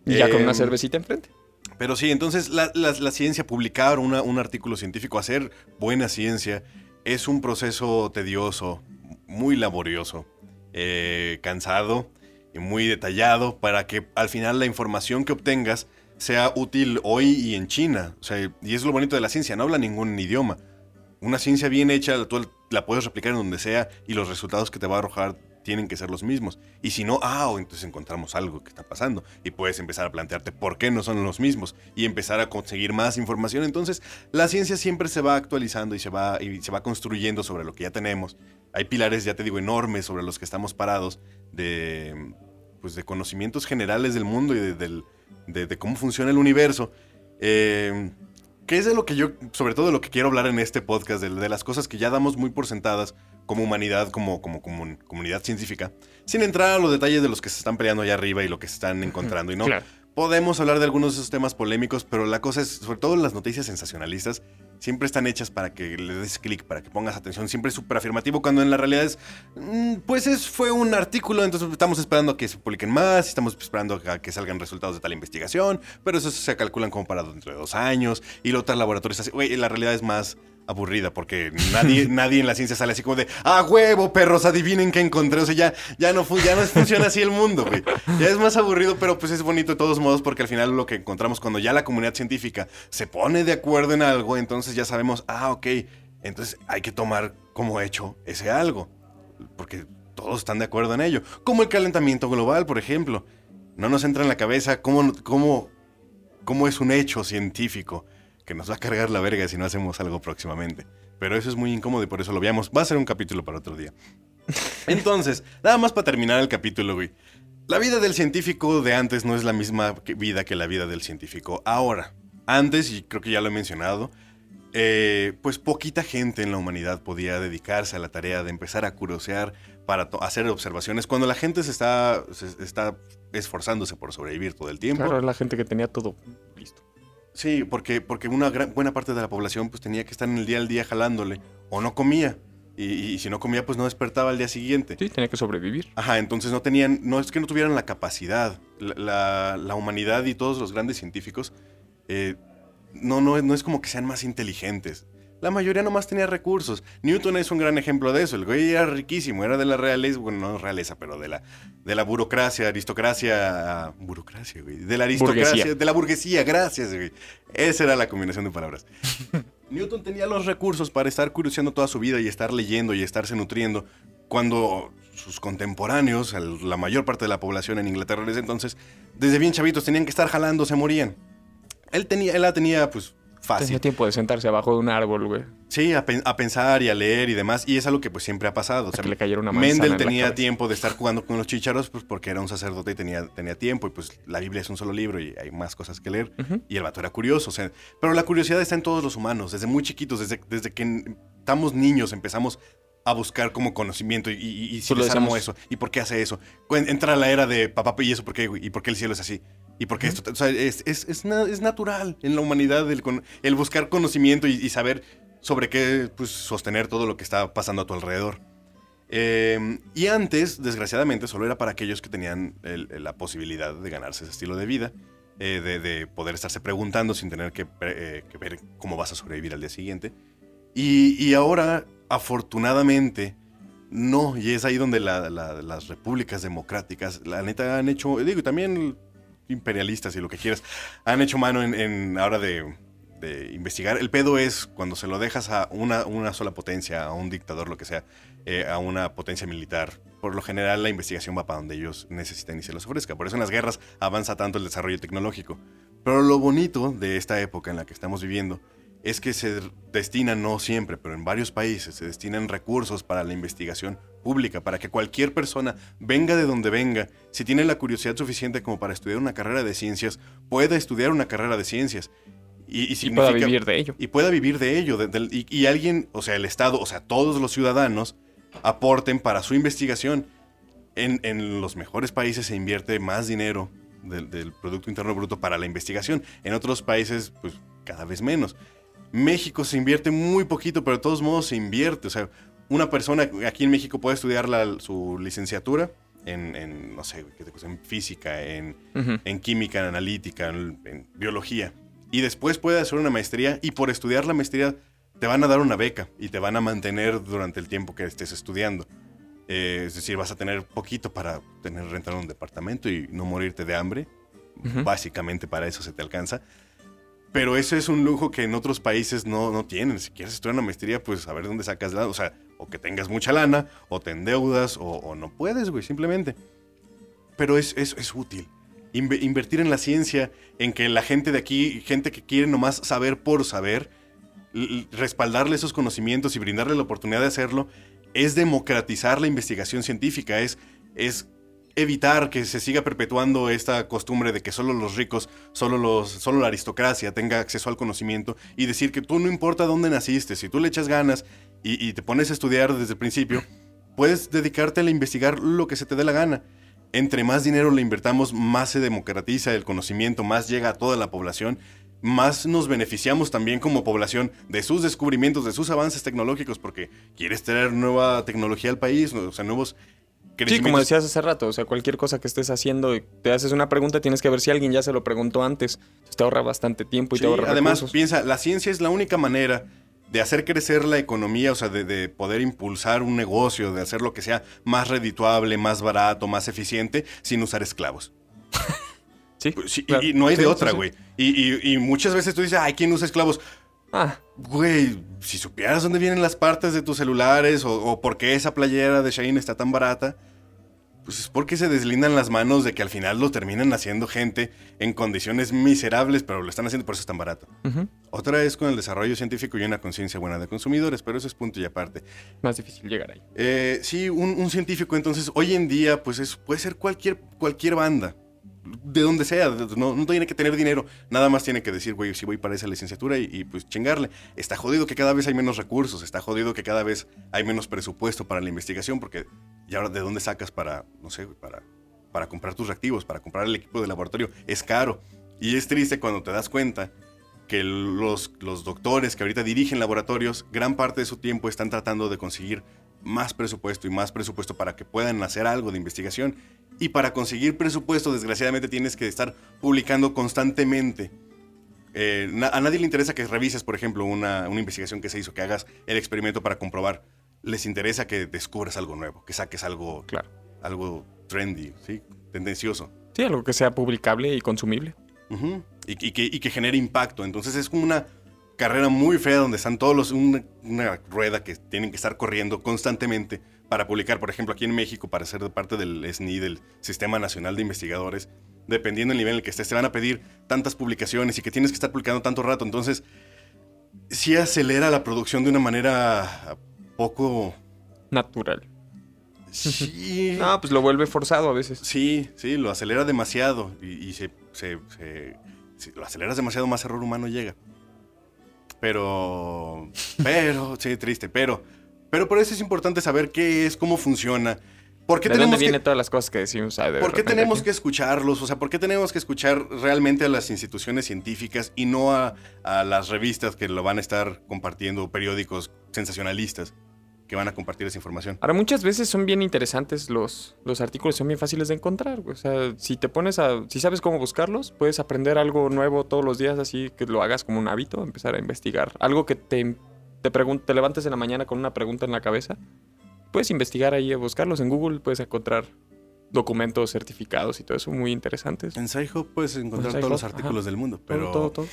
Y ya con una em, cervecita enfrente. Pero sí, entonces la, ciencia, publicar un artículo científico, hacer buena ciencia, es un proceso tedioso, muy laborioso, eh, cansado y muy detallado para que al final la información que obtengas sea útil hoy y en China. O sea, y es lo bonito de la ciencia, no habla ningún idioma. Una ciencia bien hecha, tú la puedes replicar en donde sea y los resultados que te va a arrojar tienen que ser los mismos. Y si no, ah, entonces encontramos algo que está pasando y puedes empezar a plantearte por qué no son los mismos y empezar a conseguir más información. Entonces, la ciencia siempre se va actualizando y se va, y se va construyendo sobre lo que ya tenemos. Hay pilares, ya te digo, enormes sobre los que estamos parados de, pues, de conocimientos generales del mundo y de, de, cómo funciona el universo. Eh, que es de lo que yo, sobre todo de lo que quiero hablar en este podcast, de, las cosas que ya damos muy por sentadas como humanidad, como, como, comunidad científica, sin entrar a los detalles de los que se están peleando allá arriba y lo que se están encontrando. Y no, podemos hablar de algunos de esos temas polémicos, pero la cosa es, sobre todo las noticias sensacionalistas, siempre están hechas para que le des clic, para que pongas atención, siempre es súper afirmativo, cuando en la realidad es, mm, pues es, fue un artículo, entonces estamos esperando a que se publiquen más, estamos esperando a que salgan resultados de tal investigación, pero eso se calculan como para dentro de dos años, y los otros laboratorios así, güey, la realidad es más aburrida porque nadie, nadie en la ciencia sale así como de, ah, huevo, perros, adivinen qué encontré. O sea, ya, ya, no, ya no funciona así el mundo, güey. Ya es más aburrido, pero pues es bonito de todos modos porque al final lo que encontramos cuando ya la comunidad científica se pone de acuerdo en algo, entonces ya sabemos, ah, ok, entonces hay que tomar como hecho ese algo. Porque todos están de acuerdo en ello. Como el calentamiento global, por ejemplo. No nos entra en la cabeza cómo, cómo, cómo es un hecho científico que nos va a cargar la verga si no hacemos algo próximamente. Pero eso es muy incómodo y por eso lo veamos. Va a ser un capítulo para otro día. Entonces, nada más para terminar el capítulo, güey. La vida del científico de antes no es la misma vida que la vida del científico ahora. Antes, y creo que ya lo he mencionado, eh, pues poquita gente en la humanidad podía dedicarse a la tarea de empezar a curiosear para hacer observaciones cuando la gente se está, se está esforzándose por sobrevivir todo el tiempo. Claro, la gente que tenía todo. Sí, porque, porque una gran, buena parte de la población pues tenía que estar en el día al día jalándole o no comía. Y, si no comía, pues no despertaba al día siguiente. Sí, tenía que sobrevivir. Ajá, entonces no tenían, no es que no tuvieran la capacidad. La, la, humanidad y todos los grandes científicos eh, no, no, no es como que sean más inteligentes. La mayoría nomás tenía recursos. Newton es un gran ejemplo de eso. El güey era riquísimo, era de la realeza, bueno, no realeza, pero de la, de la burocracia, aristocracia. Burocracia, güey. De la aristocracia, de la burguesía, gracias, güey. Esa era la combinación de palabras. Newton tenía los recursos para estar curioseando toda su vida y estar leyendo y estarse nutriendo. Cuando sus contemporáneos, la mayor parte de la población en Inglaterra en ese entonces, desde bien chavitos tenían que estar jalando, se morían. Él, tenía, él la tenía, pues, Fácil. Tenía tiempo de sentarse abajo de un árbol, güey. Sí, a, pensar y a leer y demás. Y es algo que pues siempre ha pasado. O sea, le cayera una Mendel tenía tiempo de estar jugando con los chícharos pues porque era un sacerdote y tenía, tenía tiempo. Y pues la Biblia es un solo libro y hay más cosas que leer. Y el vato era curioso. O sea, pero la curiosidad está en todos los humanos. Desde muy chiquitos, desde, desde que estamos niños empezamos a buscar como conocimiento y, y, si les eso. ¿Y por qué hace eso? Entra la era de papá y eso, ¿por qué, ¿Y por qué el cielo es así? ¿Y por qué esto? O sea, es, es, es, natural en la humanidad el, el buscar conocimiento y, saber sobre qué pues, sostener todo lo que está pasando a tu alrededor. Em, y antes, desgraciadamente, solo era para aquellos que tenían la posibilidad de ganarse ese estilo de vida, eh, de, poder estarse preguntando sin tener que, eh, que, ver cómo vas a sobrevivir al día siguiente. Y, y ahora afortunadamente, no, y es ahí donde las repúblicas democráticas, la neta, han hecho, digo, y también imperialistas y lo que quieras, han hecho mano en, ahora de, investigar. El pedo es cuando se lo dejas a una, sola potencia, a un dictador, lo que sea, eh, a una potencia militar. Por lo general, la investigación va para donde ellos necesitan y se los ofrezca. Por eso en las guerras avanza tanto el desarrollo tecnológico. Pero lo bonito de esta época en la que estamos viviendo es que se destinan, no siempre, pero en varios países, se destinan recursos para la investigación pública, para que cualquier persona, venga de donde venga, si tiene la curiosidad suficiente como para estudiar una carrera de ciencias, pueda estudiar una carrera de ciencias. Y, pueda vivir de ello. Y pueda vivir de ello. y, alguien, o sea, el Estado, o sea, todos los ciudadanos, aporten para su investigación. En, los mejores países se invierte más dinero del, del Producto Interno Bruto para la investigación. En otros países, pues cada vez menos. México se invierte muy poquito, pero de todos modos se invierte. O sea, una persona aquí en México puede estudiar su licenciatura en, no sé, en física, en, química, en analítica, en, biología. Y después puede hacer una maestría y por estudiar la maestría te van a dar una beca y te van a mantener durante el tiempo que estés estudiando. Eh, es decir, vas a tener poquito para tener rentar un departamento y no morirte de hambre básicamente para eso se te alcanza. Pero eso es un lujo que en otros países no, no tienen. Si quieres estudiar una maestría, pues a ver dónde sacas la... O sea, o que tengas mucha lana, o te endeudas, o, o no puedes, güey, simplemente. Pero es, es, es útil. Inve- invertir en la ciencia, en que la gente de aquí, gente que quiere nomás saber por saber, respaldarle esos conocimientos y brindarle la oportunidad de hacerlo, es democratizar la investigación científica, es, es evitar que se siga perpetuando esta costumbre de que solo los ricos, solo, los, solo la aristocracia tenga acceso al conocimiento y decir que tú no importa dónde naciste, si tú le echas ganas y, y te pones a estudiar desde el principio, puedes dedicarte a investigar lo que se te dé la gana. Entre más dinero le invertamos, más se democratiza el conocimiento, más llega a toda la población, más nos beneficiamos también como población de sus descubrimientos, de sus avances tecnológicos, porque quieres traer nueva tecnología al país, o sea, nuevos Sí, como decías hace rato, o sea, cualquier cosa que estés haciendo y te haces una pregunta, tienes que ver si alguien ya se lo preguntó antes. Entonces te ahorra bastante tiempo y Sí, te ahorra además, recursos. piensa, la ciencia es la única manera de hacer crecer la economía, o sea, de, de poder impulsar un negocio, de hacer lo que sea más redituable, más barato, más eficiente, sin usar esclavos. Sí, Pues sí, claro. y, no hay Sí, de otra, güey. Y, y- y muchas veces tú dices, ay, ¿quién usa esclavos? Ah, Güey, si supieras dónde vienen las partes de tus celulares o, o por qué esa playera de Shane está tan barata, pues es porque se deslindan las manos de que al final lo terminan haciendo gente en condiciones miserables, pero lo están haciendo por eso es tan barato. Otra es con el desarrollo científico y una conciencia buena de consumidores, pero eso es punto y aparte. más difícil llegar ahí. Eh, sí, un, un científico entonces hoy en día pues es, puede ser cualquier, cualquier banda, de donde sea, no tiene que tener dinero, nada más tiene que decir, güey, si voy para esa licenciatura y, y, pues chingarle. Está jodido que cada vez hay menos recursos, está jodido que cada vez hay menos presupuesto para la investigación, porque ¿y ahora de dónde sacas para, no sé, para, para comprar tus reactivos, para comprar el equipo de laboratorio? Es caro. Y es triste cuando te das cuenta que los, los doctores que ahorita dirigen laboratorios, gran parte de su tiempo están tratando de conseguir más presupuesto y más presupuesto para que puedan hacer algo de investigación. Y para conseguir presupuesto, desgraciadamente, tienes que estar publicando constantemente. Eh, a nadie le interesa que revises, por ejemplo, una, una investigación que se hizo, que hagas el experimento para comprobar. Les interesa que descubras algo nuevo, que saques algo, Claro. algo trendy, ¿sí? tendencioso. Sí, algo que sea publicable y consumible. Y que, y que genere impacto. Entonces es como una carrera muy fea donde están todos los, una, una rueda que tienen que estar corriendo constantemente para publicar, por ejemplo, aquí en México, para ser parte del SNI, del Sistema Nacional de Investigadores, dependiendo del nivel en el que estés, te van a pedir tantas publicaciones y que tienes que estar publicando tanto rato. Entonces, sí acelera la producción de una manera poco... Natural. Sí, No, pues lo vuelve forzado a veces. Sí, sí, lo acelera demasiado y, y se, se- se- si lo aceleras demasiado, más error humano llega. Pero, pero, sí, triste, pero, pero por eso es importante saber qué es, cómo funciona. ¿Por qué ¿De dónde tenemos vienen que, todas las cosas que decimos? Ah, de ¿por qué tenemos aquí? que escucharlos? O sea, ¿por qué tenemos que escuchar realmente a las instituciones científicas y no a, a las revistas que lo van a estar compartiendo, periódicos sensacionalistas que van a compartir esa información? Ahora, muchas veces son bien interesantes los, los artículos, son bien fáciles de encontrar. O sea, si te pones a. Si sabes cómo buscarlos, puedes aprender algo nuevo todos los días, así que lo hagas como un hábito, empezar a investigar. Algo que te, te, pregun- te levantes en la mañana con una pregunta en la cabeza. Puedes investigar ahí, buscarlos en Google, puedes encontrar documentos certificados y todo eso muy interesantes. En SciHub puedes encontrar En todos los artículos ajá. del mundo, Todo, pero todo, todo.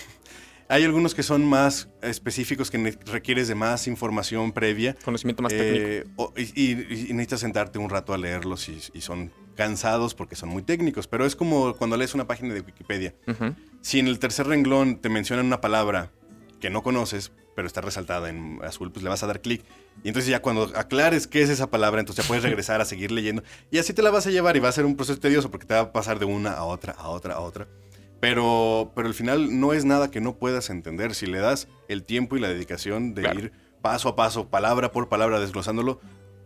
Hay algunos que son más específicos que requieres de más información previa. Conocimiento más técnico. Eh, o- y, y- y necesitas sentarte un rato a leerlos y, y son cansados porque son muy técnicos, pero es como cuando lees una página de Wikipedia. Ujú. Si en el tercer renglón te mencionan una palabra que no conoces, pero está resaltada en azul, pues le vas a dar clic. Y entonces ya cuando aclares qué es esa palabra, entonces ya puedes regresar a seguir leyendo. Y así te la vas a llevar y va a ser un proceso tedioso porque te va a pasar de una a otra, a otra, a otra. Pero, pero al final no es nada que no puedas entender. Si le das el tiempo y la dedicación de Claro. ir paso a paso, palabra por palabra, desglosándolo,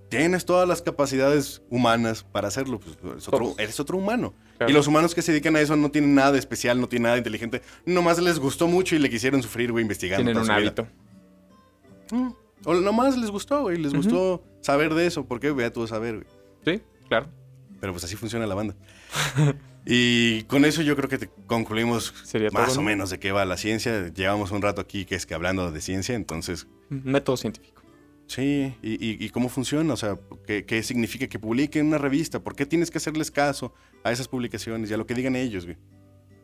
tienes todas las capacidades humanas para hacerlo. Pues, es otro- Todos. eres otro humano. Claro. Y los humanos que se dedican a eso no tienen nada de especial, no tienen nada de inteligente. Nomás les gustó mucho y le quisieron sufrir, güey, investigando. Tienen un hábito. Mm. O nomás les gustó, güey. Les gustó saber de eso. porque Vea tú a saber, güey. Sí, claro. Pero pues así funciona la banda. y con eso yo creo que te concluimos Sería más todo, o ¿no? menos de qué va la ciencia. Llevamos un rato aquí que es que hablando de ciencia, entonces Método científico. sí. ¿Y, y- y cómo funciona? O sea, ¿qué, qué significa que publiquen una revista? ¿Por qué tienes que hacerles caso a esas publicaciones y a lo que digan ellos, güey?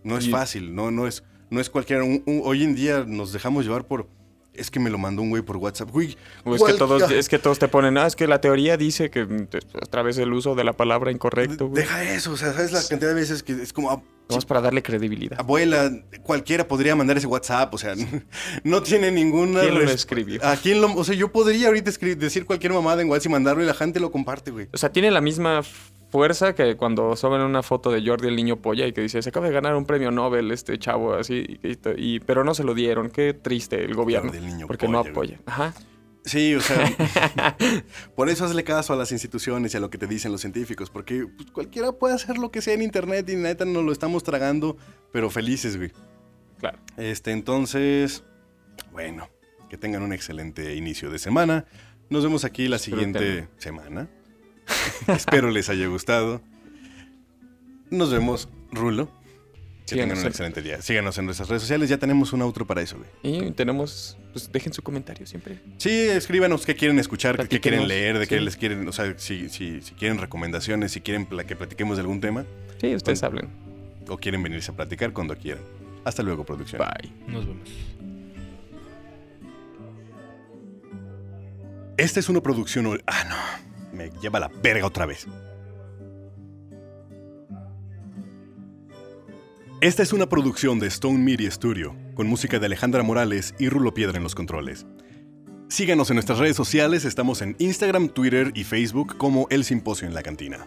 No es Y- fácil, no, no es, no es cualquiera. Un- un- hoy en día nos dejamos llevar por. Es que me lo mandó un güey por WhatsApp. Güey, O es, que todos, ah, es que todos te ponen, ah, es que la teoría dice que mm, a través del uso de la palabra incorrecto, güey. Deja eso, o sea, ¿sabes la cantidad de veces que es como. ah, Vamos para darle credibilidad. Abuela, cualquiera podría mandar ese WhatsApp, o sea, no tiene ninguna... ¿Quién lo escribió? ¿A quién lo...? O sea, yo podría ahorita escribir, decir cualquier mamada en WhatsApp y mandarlo y la gente lo comparte, güey. O sea, tiene la misma fuerza que cuando suben una foto de Jordi el niño polla y que dice, se acaba de ganar un premio Nobel este chavo así, y, y- pero no se lo dieron. Qué triste el gobierno. Jordi el niño porque no polla, apoya. Ajá. Sí, o sea, por eso hazle caso a las instituciones y a lo que te dicen los científicos, porque pues, cualquiera puede hacer lo que sea en internet y neta nos lo estamos tragando, pero felices, güey. Claro. Este, entonces, bueno, que tengan un excelente inicio de semana. Nos vemos aquí la siguiente semana. Espero les haya gustado. Nos vemos, Rulo. Que Síganos tengan un en- excelente día. Síganos en nuestras redes sociales. Ya tenemos un outro para eso, güey. Y tenemos, pues dejen su comentario siempre. Sí, escríbanos qué quieren escuchar, qué quieren leer, de qué les quieren, o sea, si, si, si quieren recomendaciones, si quieren que platiquemos de algún tema, Sí, ustedes hablen. o quieren venirse a platicar cuando quieran. Hasta luego, producción. Bye. Nos vemos. Esta es una producción. Ah, no. Me lleva la verga otra vez. Esta es una producción de Stone Media Studio, con música de Alejandra Morales y Rulo Piedra en los controles. Síganos en nuestras redes sociales, estamos en Instagram, Twitter y Facebook como El Simposio en la Cantina.